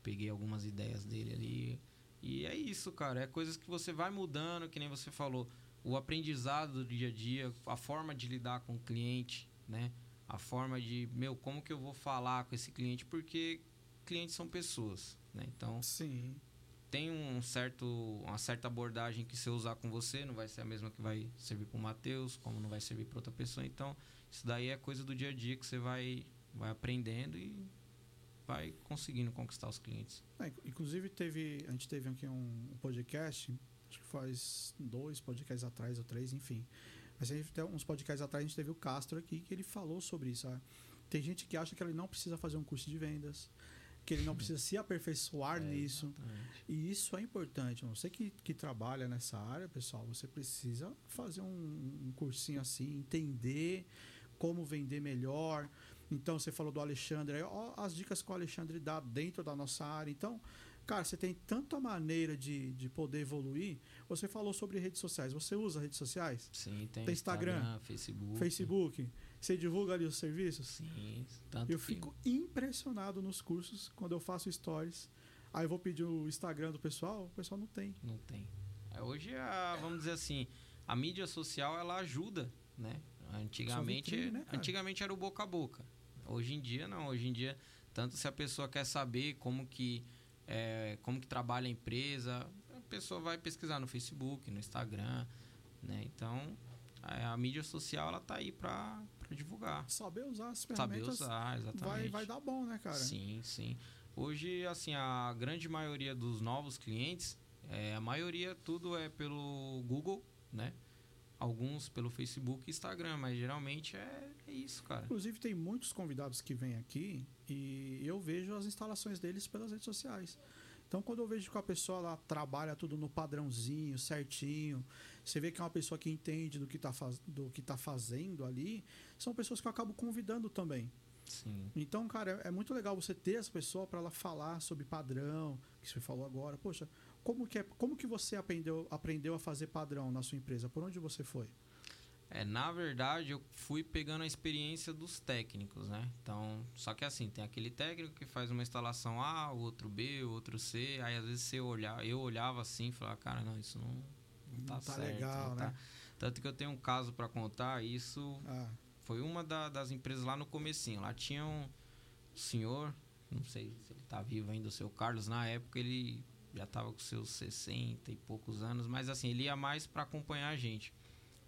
Peguei algumas ideias dele ali. E é isso, cara. É coisas que você vai mudando, que nem você falou. O aprendizado do dia a dia, a forma de lidar com o cliente, né? A forma de, meu, como que eu vou falar com esse cliente? Porque clientes são pessoas, né? Então, Sim. tem um certo, uma certa abordagem que você usar com você, não vai ser a mesma que vai servir para o Matheus, como não vai servir para outra pessoa. Então, isso daí é coisa do dia a dia que você vai, vai aprendendo e vai conseguindo conquistar os clientes. É, inclusive teve, a gente teve aqui um podcast, acho que faz dois podcasts atrás ou três, enfim. Mas a gente tem uns podcasts atrás a gente teve o Castro aqui que ele falou sobre isso. ah. Tem gente que acha que ele não precisa fazer um curso de vendas, que ele não precisa se aperfeiçoar É, nisso. exatamente. E isso é importante. Você que, que trabalha nessa área, pessoal, você precisa fazer um, um cursinho assim, entender como vender melhor. Então, você falou do Alexandre, aí, ó, as dicas que o Alexandre dá dentro da nossa área. Então, cara, você tem tanta maneira de, de poder evoluir. Você falou sobre redes sociais. Você usa redes sociais? Sim, tem, Tem Instagram, Facebook. Facebook? Você divulga ali os serviços? Sim, tanto Eu que- fico impressionado nos cursos quando eu faço stories. Aí eu vou pedir o Instagram do pessoal, o pessoal não tem. Não tem. É, Hoje, a, vamos dizer assim, a mídia social ela ajuda, né? Antigamente, vitrine, né, antigamente era o boca a boca. Hoje em dia não. Hoje em dia, tanto se a pessoa quer saber como que é, como que trabalha a empresa, a pessoa vai pesquisar no Facebook, no Instagram, né? Então, a, a mídia social ela tá aí para divulgar, Saber usar as saber ferramentas usar, exatamente. vai, vai dar bom, né, cara? Sim, sim. Hoje, assim, a grande maioria dos novos clientes, é, a maioria tudo é pelo Google, né? Alguns pelo Facebook e Instagram, mas geralmente é, é isso, cara. Inclusive, tem muitos convidados que vêm aqui e eu vejo as instalações deles pelas redes sociais. Então, quando eu vejo que a pessoa lá trabalha tudo no padrãozinho, certinho, você vê que é uma pessoa que entende do que está faz... do que tá fazendo ali, são pessoas que eu acabo convidando também. Sim. Então, cara, é muito legal você ter essa pessoa para ela falar sobre padrão, que você falou agora. Poxa, como que, é, como que você aprendeu, aprendeu a fazer padrão na sua empresa? Por onde você foi? É, na verdade, eu fui pegando a experiência dos técnicos, né? Então, só que assim, tem aquele técnico que faz uma instalação A, o outro B, o outro C, aí às vezes você olhar, eu olhava assim e falava, cara, não, isso não, não tá, Não tá certo. legal, não né? tá. Tanto que eu tenho um caso para contar, isso Ah, foi uma da- das empresas lá no comecinho. Lá tinha um senhor, não sei se ele tá vivo ainda, o seu Carlos, na época ele já tava com seus 60 e poucos anos, mas assim, ele ia mais para acompanhar a gente.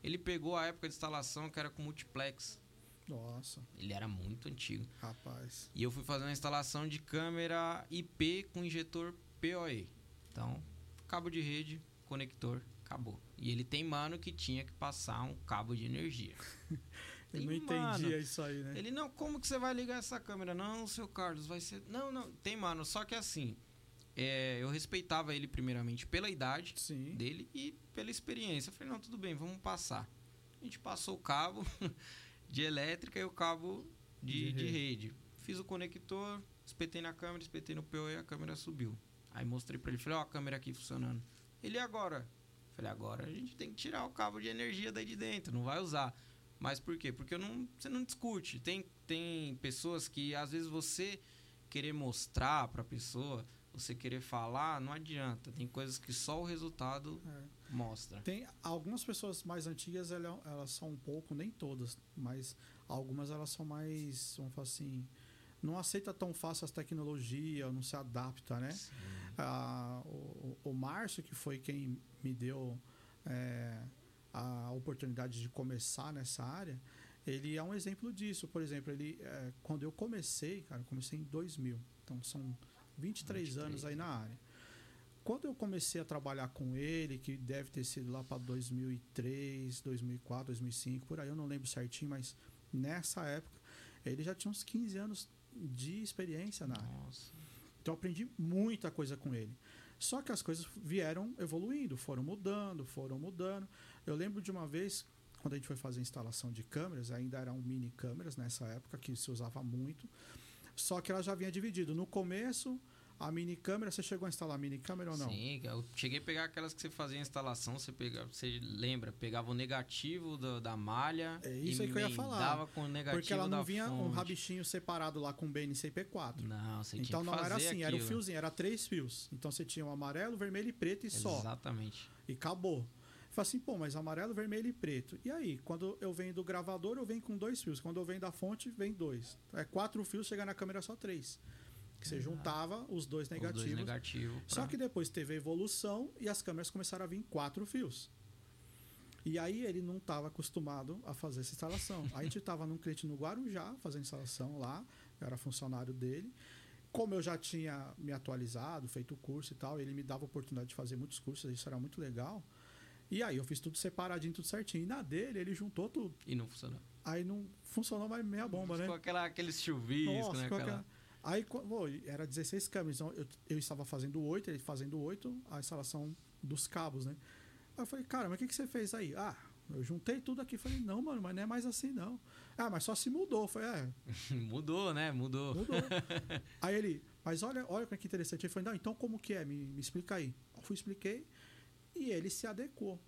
Ele pegou a época de instalação que era com multiplex. nossa, Ele era muito antigo. rapaz. E eu fui fazer uma instalação de câmera IP com injetor PoE. Então, cabo de rede, conector, acabou. E ele tem mano que tinha que passar um cabo de energia. Eu não Tem mano. entendia isso aí, né? Ele, não, como que você vai ligar essa câmera? Não, seu Carlos, vai ser. Não, não, tem, mano. Só que assim, é, eu respeitava ele primeiramente pela idade Sim. dele e pela experiência. Eu falei, não, tudo bem, vamos passar. A gente passou o cabo. de elétrica e o cabo de, De de rede. rede. Fiz o conector, espetei na câmera, espetei no PO e a câmera subiu. Aí mostrei pra ele, falei, ó, a câmera aqui funcionando. Ele "E agora? Falei, agora a gente tem que tirar o cabo de energia daí de dentro, não vai usar. Mas por quê? Porque eu não, você não discute. Tem, tem pessoas que às vezes você querer mostrar pra pessoa, você querer falar, não adianta. Tem coisas que só o resultado É. mostra. Tem algumas pessoas mais antigas, ela- elas são um pouco, nem todas, mas algumas elas são mais, vamos falar assim, não aceita tão fácil as tecnologias, não se adapta, né? Ah, o, o Márcio, que foi quem me deu é, a oportunidade de começar nessa área, ele é um exemplo disso. Por exemplo, ele, é, quando eu comecei, cara, eu comecei em 2000, então são 23, 23. anos aí na área. Quando eu comecei a trabalhar com ele, que deve ter sido lá para 2003, 2004, 2005, por aí, eu não lembro certinho, mas nessa época, ele já tinha uns 15 anos de experiência na área. Nossa. Então eu aprendi muita coisa com ele. Só que as coisas vieram evoluindo, foram mudando, foram mudando. Eu lembro de uma vez, quando a gente foi fazer instalação de câmeras, ainda eram mini câmeras nessa época, que se usava muito. Só que ela já vinha dividido. No começo, a mini câmera, você chegou a instalar a mini câmera ou não? Sim, eu cheguei a pegar aquelas que você fazia a instalação, você, pegava, você lembra, pegava o negativo do- da malha É isso aí que eu ia falar. emendava com o negativo Porque ela não vinha um fonte. rabichinho separado lá com BNC e P4. Não, você Então não era assim, era o aquilo. fiozinho, era três fios. Então você tinha o amarelo, vermelho e preto e só. Exatamente. E acabou. Falei assim, pô, mas amarelo, vermelho e preto. E aí, quando eu venho do gravador, eu venho com dois fios. Quando eu venho da fonte, vem dois. É quatro fios, chega na câmera só três. Que você juntava os dois Os negativos. dois negativos. Só pra- que depois teve a evolução e as câmeras começaram a vir quatro fios. E aí ele não estava acostumado a fazer essa instalação. A gente estava num cliente no Guarujá, fazendo instalação lá, eu era funcionário dele. Como eu já tinha me atualizado, feito o curso e tal, ele me dava a oportunidade de fazer muitos cursos, isso era muito legal. E aí eu fiz tudo separadinho, tudo certinho. E na dele, ele juntou tudo. E não funcionou. Aí não funcionou mais meia bomba, né? Ficou aquela, aqueles chuviscos, Nossa, né? ficou Aquela... aquela- Aí, pô, era 16 câmeras, então eu, eu estava fazendo 8, ele fazendo 8, a instalação dos cabos, né? Aí eu falei, cara, mas o que, que você fez aí? Ah, eu juntei tudo aqui. Falei, não, mano, mas não é mais assim, não. Ah, mas só se mudou. Falei, é, Mudou, né? Mudou. mudou. aí ele, mas olha, olha que interessante. Ele falou, não, então como que é? Me, me explica aí. Eu fui, expliquei, e ele se adequou.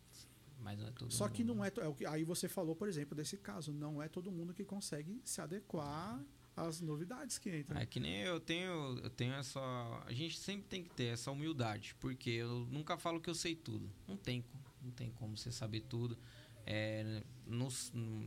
Mas não é tudo. Só que não é, to- é o que aí você falou, por exemplo, desse caso, não é todo mundo que consegue se adequar às novidades que entram. É que nem eu tenho, eu tenho essa. A gente sempre tem que ter essa humildade, porque eu nunca falo que eu sei tudo. Não tem, não tem como você saber tudo. É, no-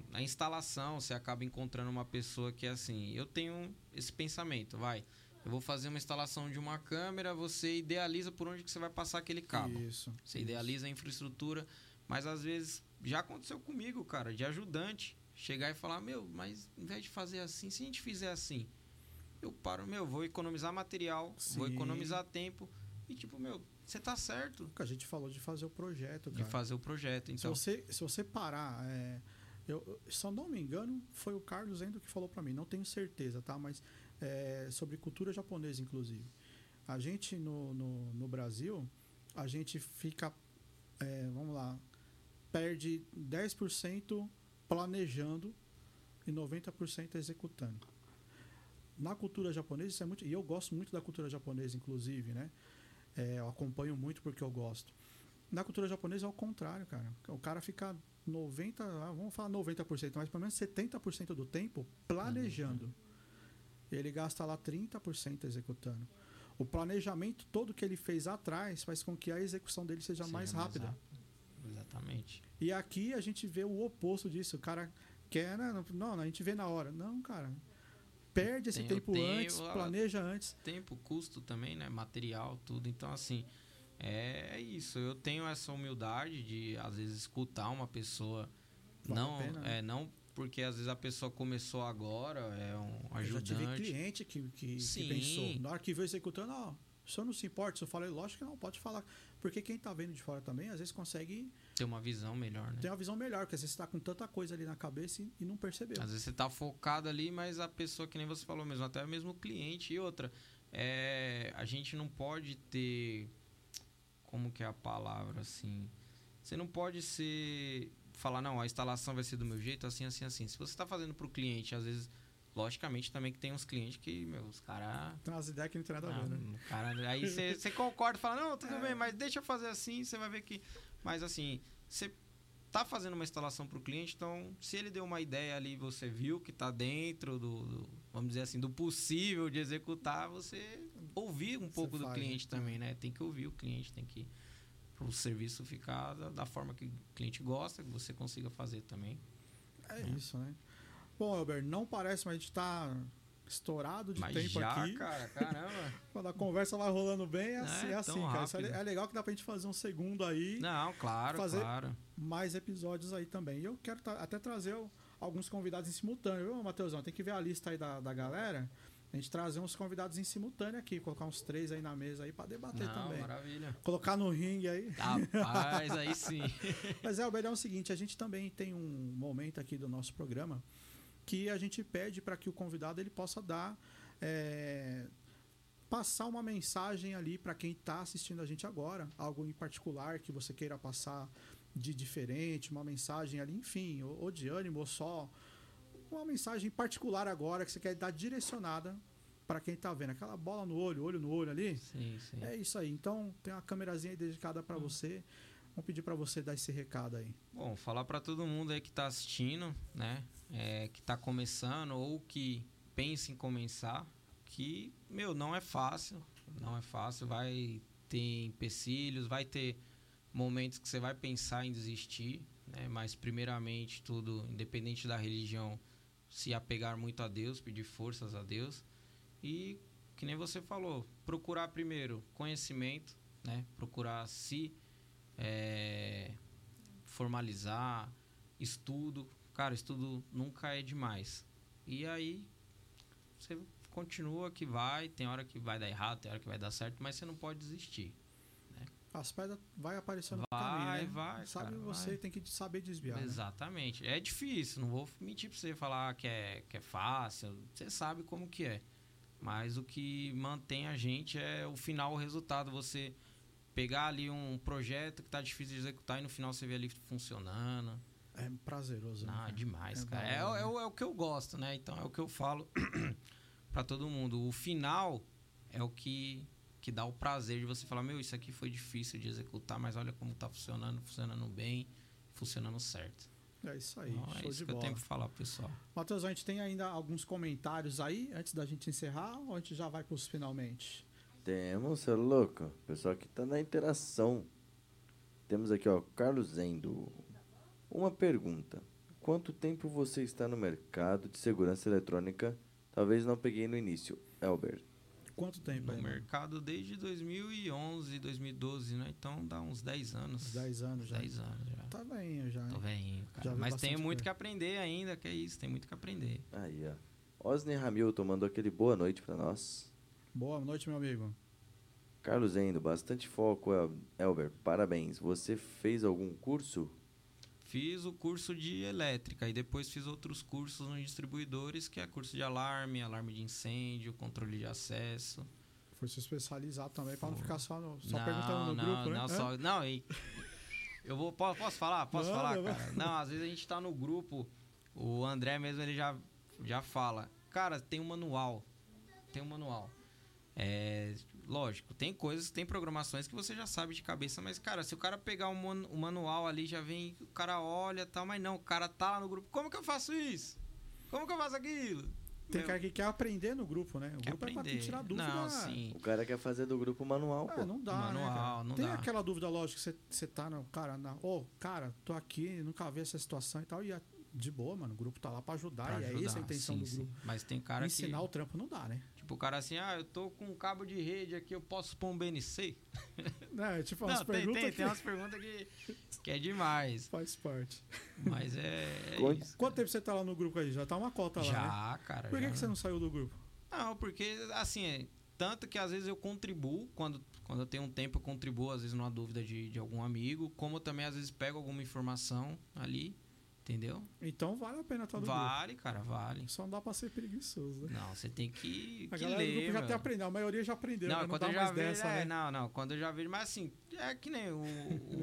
na instalação, você acaba encontrando uma pessoa que é assim. Eu tenho esse pensamento, vai. Eu vou fazer uma instalação de uma câmera, você idealiza por onde que você vai passar aquele cabo. Isso. Você idealiza a infraestrutura, mas às vezes já aconteceu comigo, cara, de ajudante, chegar e falar: "Meu, mas em vez de fazer assim, se a gente fizer assim, eu paro, meu, vou economizar material, vou Sim. economizar tempo e tipo, meu, você tá certo que a gente falou de fazer o projeto, de cara. fazer o projeto, se, então. você, se você parar, é, eu, se eu não me engano, foi o Carlos Endo que falou pra mim, não tenho certeza, tá? Mas é, sobre cultura japonesa, inclusive. A gente no, no, no Brasil, a gente fica, é, vamos lá, perde 10% planejando e 90% executando. Na cultura japonesa, isso é muito. E eu gosto muito da cultura japonesa, inclusive, né? É, eu acompanho muito porque eu gosto. Na cultura japonesa é o contrário, cara. O cara fica 90, ah, vamos falar 90%, mas pelo menos 70% do tempo planejando. Ele gasta lá 30% executando. O planejamento todo que ele fez atrás faz com que a execução dele seja, seja mais rápida. Exatamente. E aqui a gente vê o oposto disso. O cara quer, né? não, a gente vê na hora. Não, cara. Perde esse tempo tempo, antes, planeja antes. Tempo, custo também, né? Material, tudo. Então, assim, é isso. Eu tenho essa humildade de, às vezes, escutar uma pessoa. Vale não, pena, né? é, não porque às vezes a pessoa começou agora, é um Eu já tive ajudante. cliente que, que, que pensou. Na hora que viu executando, ó, o senhor não se importa. Se eu falei, lógico que não, pode falar. Porque quem tá vendo de fora também, às vezes consegue Ter uma visão melhor, né? ter uma visão melhor, porque às vezes você tá com tanta coisa ali na cabeça e, e não percebeu. Às vezes você tá focado ali, mas a pessoa, que nem você falou mesmo, até mesmo o cliente e outra. É, a gente não pode ter. Como que é a palavra assim? você não pode ser falar não, a instalação vai ser do meu jeito, assim, assim, assim. Se você está fazendo para o cliente, às vezes, logicamente também que tem uns clientes que, meu, os caras Tem umas ideias que não tem nada a ver, né? Cara, aí você concorda, fala não, tudo bem, mas deixa eu fazer assim, você vai ver que, mas assim, você tá fazendo uma instalação para o cliente, então se ele deu uma ideia ali, você viu que tá dentro do, do- vamos dizer assim, do possível de executar, você ouvir um pouco do faz, cliente né? também, né? Tem que ouvir o cliente, tem que para o serviço ficar da, da forma que o cliente gosta, que você consiga fazer também. É isso, né? Bom, Elber, não parece, mas a gente tá estourado de mas tempo já, aqui. cara, caramba. Quando a conversa vai rolando bem, é assim, É, é assim cara. É, é legal que dá pra gente fazer um segundo aí, Não, claro, Fazer- claro. mais episódios aí também. E eu quero até trazer alguns convidados em simultâneo, viu, Matheusão? Tem que ver a lista aí da, da galera. A gente trazer uns convidados em simultâneo aqui, colocar uns três aí na mesa aí pra debater Não, também. maravilha. Colocar no ringue aí. Rapaz, aí sim. Mas é, o é o seguinte, a gente também tem um momento aqui do nosso programa que a gente pede para que o convidado ele possa dar é, passar uma mensagem ali para quem está assistindo a gente agora, algo em particular que você queira passar de diferente, uma mensagem ali, enfim, ou, ou de ânimo, ou só uma mensagem particular agora que você quer dar direcionada para quem está vendo, aquela bola no olho, olho no olho ali. Sim, sim. É isso aí. Então, tem uma câmerazinha aí dedicada para você. Vamos pedir para você dar esse recado aí. Bom, falar para todo mundo aí que tá assistindo, né? É, que tá começando ou que pensa em começar, que, meu, não é fácil. Não é fácil. Vai ter empecilhos, vai ter momentos que você vai pensar em desistir, né? Mas, primeiramente, tudo, independente da religião, se apegar muito a Deus, pedir forças a Deus. E, que nem você falou, procurar primeiro conhecimento, né? Procurar se é, formalizar, estudo. Cara, estudo nunca é demais. E aí você continua que vai, tem hora que vai dar errado, tem hora que vai dar certo, mas você não pode desistir. As pedras vai aparecendo no Vai, caminho, né? vai, Sabe, cara, você vai. tem que saber desviar. né? Exatamente. É difícil, não vou mentir pra você falar que é, que é fácil. Você sabe como que é. Mas o que mantém a gente é o final, o resultado. Você pegar ali um projeto que tá difícil de executar e no final você vê ali funcionando. É prazeroso. né, Ah, demais, É cara. É, hora, é o- é o que eu gosto, né? Então é o que eu falo pra todo mundo. O final é o que, que dá o prazer de você falar: Meu, isso aqui foi difícil de executar, mas olha como tá funcionando, funcionando bem, funcionando certo. É isso aí, Então, é show isso de que eu bola. tenho pra falar, pro pessoal. Matheus, a gente tem ainda alguns comentários aí antes da gente encerrar ou a gente já vai pros finalmente? Temos, você é louco? Pessoal que tá na interação. Temos aqui, ó, Carlos Zendo. Uma pergunta. Quanto tempo você está no mercado de segurança eletrônica? Talvez não peguei no início. Elber. Quanto tempo No aí? mano? mercado desde 2011, 2012, né? Então dá uns 10 anos. Uns 10 anos já. 10 anos já. Tá bem, já. Tô viu Mas tenho muito coisa. que aprender ainda, que é isso, tem muito que aprender. Aí, ó. Osner Hamilton mandou aquele boa noite pra nós. Boa noite, meu amigo. Carlos Zendo, bastante foco, El- Elber. Parabéns. Você fez algum curso? Fiz o curso de elétrica e depois fiz outros cursos nos distribuidores, que é curso de alarme, alarme de incêndio, controle de acesso. Foi se especializar também pra não ficar só, no, só não, perguntando no não, grupo, né? não, Hã? só, não, e eu vou posso, posso falar, posso Manda, falar, cara. Não, às vezes a gente tá no grupo, o André mesmo ele já já fala, cara, tem um manual, tem um manual. É, lógico, tem coisas, tem programações que você já sabe de cabeça, mas cara, se o cara pegar o, man- o manual ali já vem, o cara olha, e tal, mas não, o cara tá lá no grupo, como que eu faço isso? Como que eu faço aquilo? Tem Meu, cara que quer aprender no grupo, né? O quer grupo é pra aprender. tirar dúvida. Não, sim. O cara quer fazer do grupo manual, pô. É, não dá, né, Manual, cara? não Tem dá. aquela dúvida, lógico, que você, você tá no. Cara, na, ô, cara, tô aqui, nunca vi essa situação e tal. E é de boa, mano. O grupo tá lá pra ajudar. pra e é ajudar, essa a intenção sim, do sim. grupo. Mas tem cara Ensinar que... o trampo não dá, né? Tipo, o cara assim, ah, eu tô com um cabo de rede aqui, eu posso pôr um BNC? É, tipo, umas Não, tem, perguntas tem, que tem umas perguntas que, que é demais. faz parte. Mas é, é Quanto- isso. Quanto tempo você tá lá no grupo aí? Já tá uma cota lá, né? Já, cara. Por que, já. que você não saiu do grupo? Não, porque, assim, é, tanto que às vezes eu contribuo, quando, quando eu tenho um tempo eu contribuo, às vezes numa dúvida de, de algum amigo, como eu também às vezes pego alguma informação ali Entendeu? Então vale a pena estar no Vale, cara, vale. grupo. Só não dá pra ser preguiçoso, né? Não, você tem que, A que galera do ler, grupo já até aprendeu, a maioria já aprendeu, Não, né? não quando dá eu já mais vejo, dessa, é, né? não, não, quando eu já vejo, mas assim, é que nem o,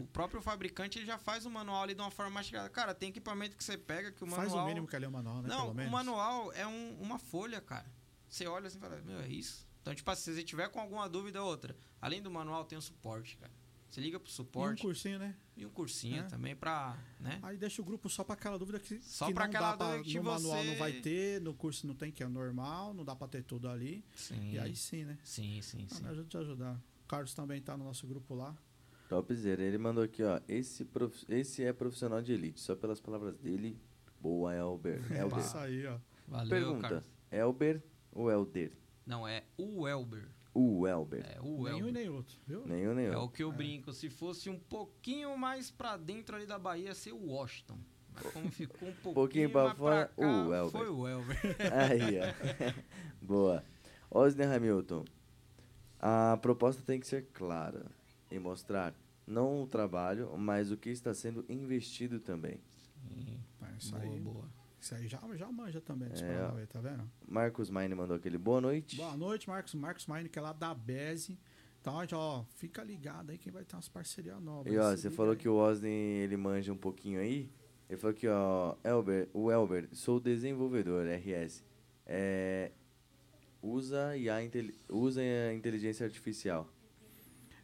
o próprio fabricante, ele já faz o manual ali de uma forma mastigada. Cara, tem equipamento que você pega que o manual... Faz o mínimo que é ler o manual, né? Não, o manual é um- uma folha, cara. Você olha assim e fala, meu, é isso? Então, tipo assim, se você tiver com alguma dúvida ou outra, além do manual, tem o suporte, cara. Você liga pro E um suporte cursinho, né? E um cursinho É. também pra, né? Aí deixa o grupo só pra aquela dúvida que, Só não aquela dá pra, dúvida que no manual você- não vai ter, no curso não tem, que é normal, não dá pra ter tudo ali. Sim, E aí sim, né? sim, sim, Ah, sim. me ajuda a te ajudar. O Carlos também tá no nosso grupo lá. Topzera. Ele mandou aqui, ó. Esse, prof... Esse é profissional de elite. Só pelas palavras dele. Boa, Elber. É Elber. isso aí, ó. Valeu, Pergunta. Carlos. Elber ou Elder? Não, é o Elber. O Elber. É o Nenhum e Elber. nem outro, viu? Nenhum, nenhum. É o que eu brinco. Se fosse um pouquinho mais pra dentro ali da Bahia, ia ser o Washington. Mas como ficou um pouquinho, pouquinho pra mais fora, cá, o Elber. Foi o Elber. Aí, ó. Boa. Osner Hamilton. A proposta tem que ser clara e mostrar não o trabalho, mas o que está sendo investido também. É isso boa, aí. boa. Isso aí já, já manja também É, tá vendo? Marcos Mine mandou aquele boa noite. Boa noite, Marcos. Marcos Mine, que é lá da Beze. Então, ó, fica ligado aí que vai ter umas parcerias novas. E ó, você falou aí. que o Osni ele manja um pouquinho aí. Ele falou que, ó, Elber, o Elber, sou desenvolvedor, RS. É, usa, IA, intel- usa a inteligência artificial.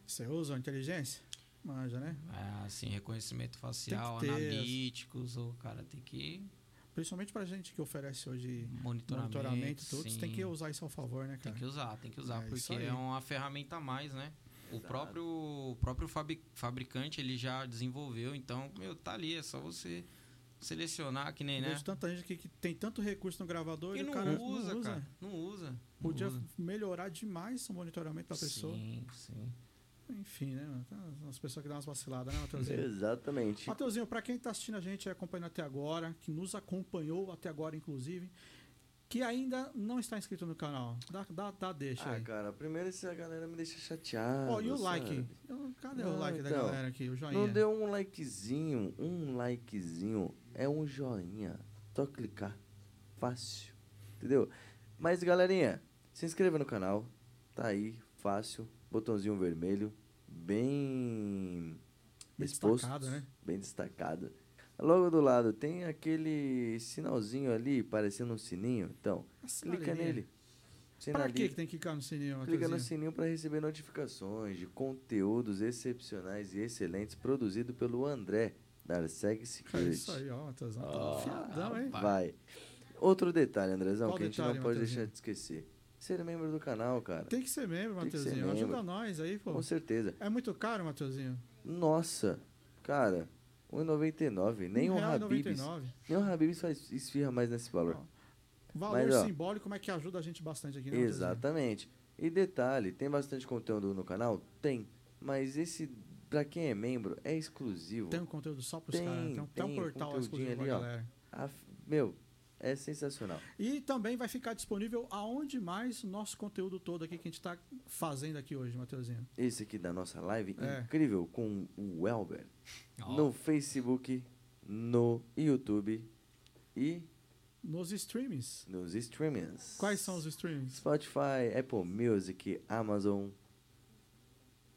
Você usa a inteligência? Manja, né? É, assim, reconhecimento facial, analíticos, o cara tem que Principalmente pra gente que oferece hoje monitoramento. monitoramento e sim. tem que usar isso ao favor, né, Tem cara? que usar, tem que usar, É porque é uma ferramenta a mais, né? O próprio, o próprio fabricante, ele já desenvolveu, então, meu, tá ali, é só você selecionar, que nem, né? Vejo tanta gente que, que tem tanto recurso no gravador E e o não, cara usa, não usa. cara, não usa. não Podia usa. melhorar demais o monitoramento da pessoa. Sim, sim. Enfim, né? Tem As pessoas que dão umas vaciladas, né, Matheusinho? Exatamente. Mateuzinho, pra quem tá assistindo a gente e acompanhando até agora, que nos acompanhou até agora, inclusive, que ainda não está inscrito no canal, dá, dá, dá deixa Ah, aí. cara, primeiro essa galera me deixa chateado. Ó, e o sabe? like? Cadê o Não, like da então, galera aqui? O joinha. Não deu um likezinho, um likezinho, é um joinha. Só clicar. Fácil. Entendeu? Mas galerinha, se inscreva no canal. Tá aí, fácil. Botãozinho vermelho. Bem. Bem exposto, destacado, né? Bem destacado. Logo do lado tem aquele sinalzinho ali, parecendo um sininho. Então, clica nele. Sinaliza. que tem que clicar no sininho, Clica no sininho para receber notificações de conteúdos excepcionais e excelentes produzido pelo André, da Arseg É Security. isso aí, ó, Matheusão. Tá Ó, fiadão, hein? Vai. Outro detalhe, Andrezão, Qual que a gente detalhe, não pode Matheusinho? deixar de esquecer. Ser membro do canal, cara. Tem que ser membro, Tem ser Matheusinho. Ajuda membro. nós aí, pô. Com certeza. É muito caro, Matheusinho? Nossa, cara, R$1,99. Nem Um o Habibs. 99. Nem o Habibs faz esfirra mais nesse valor. Ó, Valor Mas, ó, simbólico, como é que ajuda a gente bastante aqui, né? Exatamente. E detalhe, tem bastante conteúdo no canal? Tem. Mas esse, pra quem é membro, é exclusivo. Tem um conteúdo só pros Tem, caras. Tem, um- tem um tem portal conteúdinho exclusivo pra ali, ó. galera. A- meu, é sensacional. E também vai ficar disponível aonde mais o nosso conteúdo todo aqui que a gente tá fazendo aqui hoje, Matheusinho. Esse aqui da nossa live, É. incrível, com o Elber. Ó, No Facebook, no YouTube e Nos streamings. nos streamings. Quais são os streamings? Spotify, Apple Music, Amazon.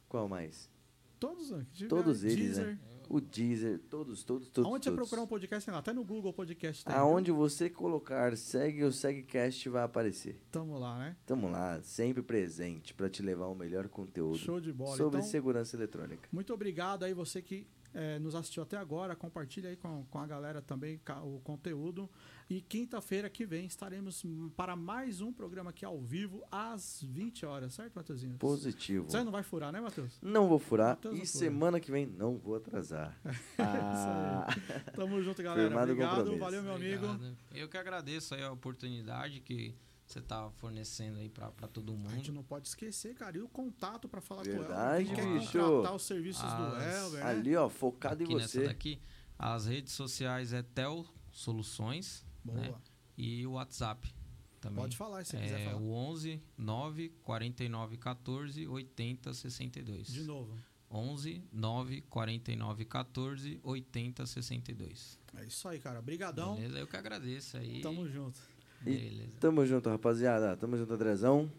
Qual mais? Todos, né, Todos eles, Deezer. né? O Deezer, todos, todos, todos. Aonde você procurar um podcast, tem lá. Até no Google Podcast tem. Aonde você colocar segue o SegCast vai aparecer. Tamo lá, né? Tamo lá, sempre presente para te levar o melhor conteúdo Show de bola. sobre então, segurança eletrônica. muito obrigado aí você que eh, nos assistiu até agora. Compartilha aí com, com a galera também o conteúdo. E quinta-feira que vem estaremos para mais um programa aqui ao vivo às 20 horas, certo, Matheusinho? Positivo. Você não vai furar, né, Matheus? Não vou furar Matheus e semana que vem não vou atrasar. Ah, Tamo junto, galera. Firmado Obrigado. Valeu, meu amigo. obrigado. Eu que agradeço aí a oportunidade que você tá fornecendo aí pra, pra todo A gente mundo. não pode esquecer, cara. E o contato para falar Verdade, com o Elber. Quer contratar os serviços do As- Elber, né? ali, ó, focado Aqui em nessa você. daqui, as redes sociais é Tel Soluções Boa. né? e o WhatsApp também. Pode falar se você quiser é falar. o 11 9 49 14 80 62. De novo. 11 9 49 14 80 62. É isso aí, cara. Obrigadão. Beleza? Eu que agradeço aí. Tamo junto. Beleza. Tamo junto, rapaziada. Tamo junto, Andrezão.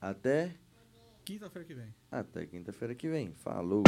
Até, Quinta-feira que vem. até quinta-feira que vem. Falou.